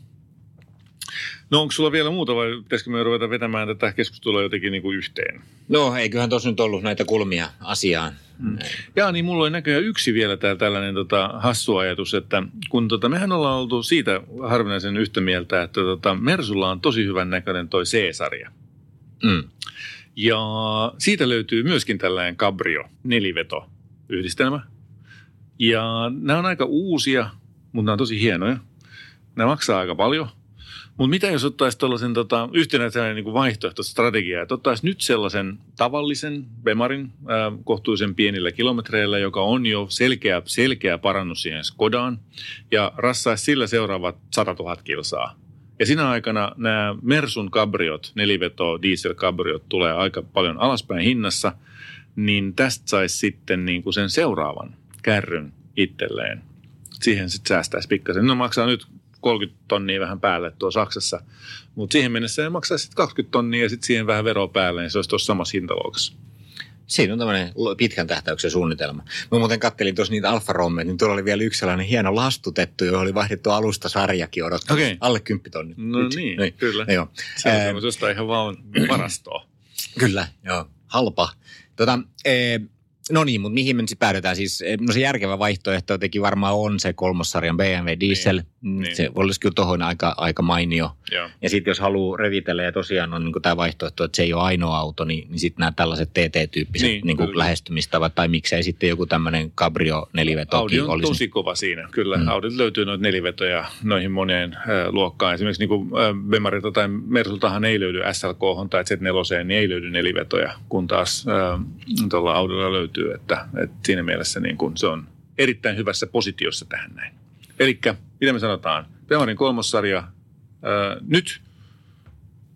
No onko sulla vielä muuta vai pitäisikö me ruveta vetämään tätä keskustelua jotenkin niin kuin yhteen? No eiköhän tuossa nyt ollut näitä kulmia asiaan. Mm. Jaa, niin mulla on näköjään yksi vielä tää tällainen tota, hassu ajatus, että kun tota, mehän ollaan oltu siitä harvinaisen yhtä mieltä, että tota, Mersulla on tosi hyvän näköinen toi C-sarja. Mm. Ja siitä löytyy myöskin tällainen Cabrio neliveto yhdistelmä. Ja nämä on aika uusia, mutta nämä on tosi hienoja. Nämä maksaa aika paljon. Mutta mitä jos ottaisi tuollaisen tota, yhtenä niin vaihtoehtostrategiaa, että ottaisi nyt sellaisen tavallisen Bemarin ää, kohtuullisen pienillä kilometreillä, joka on jo selkeä, selkeä parannus siihen Skodaan, ja rassaisi sillä seuraavat 100 000 kilsaa. Ja siinä aikana nämä Mersun kabriot, neliveto diesel kabriot tulee aika paljon alaspäin hinnassa, niin tästä saisi sitten niin kuin sen seuraavan kärryn itselleen. Siihen sitten säästäisi pikkasen. No maksaa nyt 30 tonnia vähän päälle tuo Saksassa, mutta siihen mennessä se maksaa sitten 20 tonnia ja sitten siihen vähän veroa päälle, niin se olisi tuossa samassa hintaluokassa. Siinä on tämmöinen pitkän tähtäyksen suunnitelma. Mä muuten kattelin tuossa niitä Alfa Romeo, niin tuolla oli vielä yksi sellainen hieno lastutettu, johon oli vaihdettu alusta sarjakin odottaa. Okei. Alle 10 tonni. No Nyt. niin, Niin. kyllä. Joo. Se on semmoisesta ihan vaan varastoa. Kyllä, joo. Halpa. Tota, ee, no niin, mutta mihin me nyt päädytään? Siis, eh, no se järkevä vaihtoehto jotenkin varmaan on se kolmossarjan BMW diesel. Niin, Mm, niin. Se olisi kyllä tuohon aika, aika mainio. Joo. Ja sitten jos haluaa revitellä ja tosiaan on niin tämä vaihtoehto, että se ei ole ainoa auto, niin, niin sitten nämä tällaiset TT-tyyppiset Niin, niin, kyllä. lähestymistavat tai miksei sitten joku tämmöinen cabrio Audi nelivetoki on olisi. tosi kova siinä. Kyllä, mm. Audilta löytyy noita nelivetoja noihin moneen äh, luokkaan. Esimerkiksi niin kuin, äh, Bemarilta tai Mersultahan ei löydy SLK tai Z4, niin ei löydy nelivetoja, kun taas äh, tuolla Audilla löytyy. Että, että siinä mielessä niin kuin se on erittäin hyvässä positiossa tähän näin. Eli mitä me sanotaan? Bemarin kolmossarja äh, nyt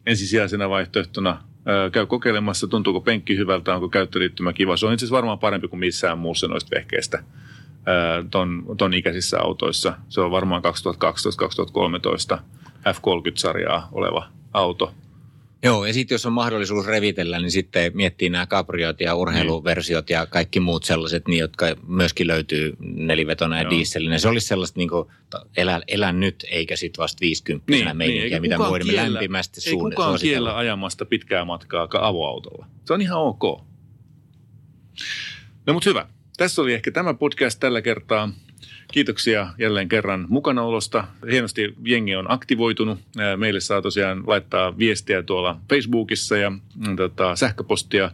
ensisijaisena vaihtoehtona äh, käy kokeilemassa, tuntuuko penkki hyvältä, onko käyttöliittymä kiva. Se on itse asiassa varmaan parempi kuin missään muussa noista vehkeistä ää, ton, ton ikäisissä autoissa. Se on varmaan 2012-2013 F30-sarjaa oleva auto. Joo, ja sitten jos on mahdollisuus revitellä, niin sitten miettii nämä cabriot ja urheiluversiot ja kaikki muut sellaiset, niin, jotka myöskin löytyy nelivetona ja Joo. dieselinä. Se olisi sellaista niin kuin, elä, elä nyt, eikä sitten vasta 50 niin, meininkiä, eikä mitä voimme kiellä- lämpimästi Ei suun- kukaan suositella. kiellä ajamasta pitkää matkaa avoautolla. Se on ihan ok. No mutta hyvä. Tässä oli ehkä tämä podcast tällä kertaa. Kiitoksia jälleen kerran mukanaolosta. Hienosti jengi on aktivoitunut. Meille saa tosiaan laittaa viestiä tuolla Facebookissa ja mm, tota, sähköpostia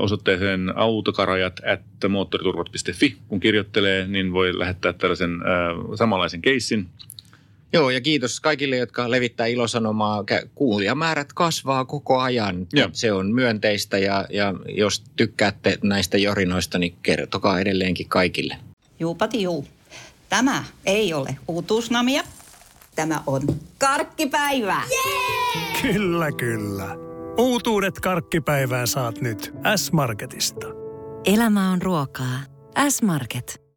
osoitteeseen autokarajat at moottoriturvat.fi. Kun kirjoittelee, niin voi lähettää tällaisen ää, samanlaisen keissin. Joo, ja kiitos kaikille, jotka levittää ilosanomaa. Kuulijamäärät kasvaa koko ajan. Joo. Se on myönteistä, ja, ja jos tykkäätte näistä jorinoista, niin kertokaa edelleenkin kaikille. Juupati juu. Tämä ei ole uutuusnamia. Tämä on karkkipäivää. Kyllä, kyllä. Uutuudet karkkipäivään saat nyt S-Marketista. Elämä on ruokaa. S-Market.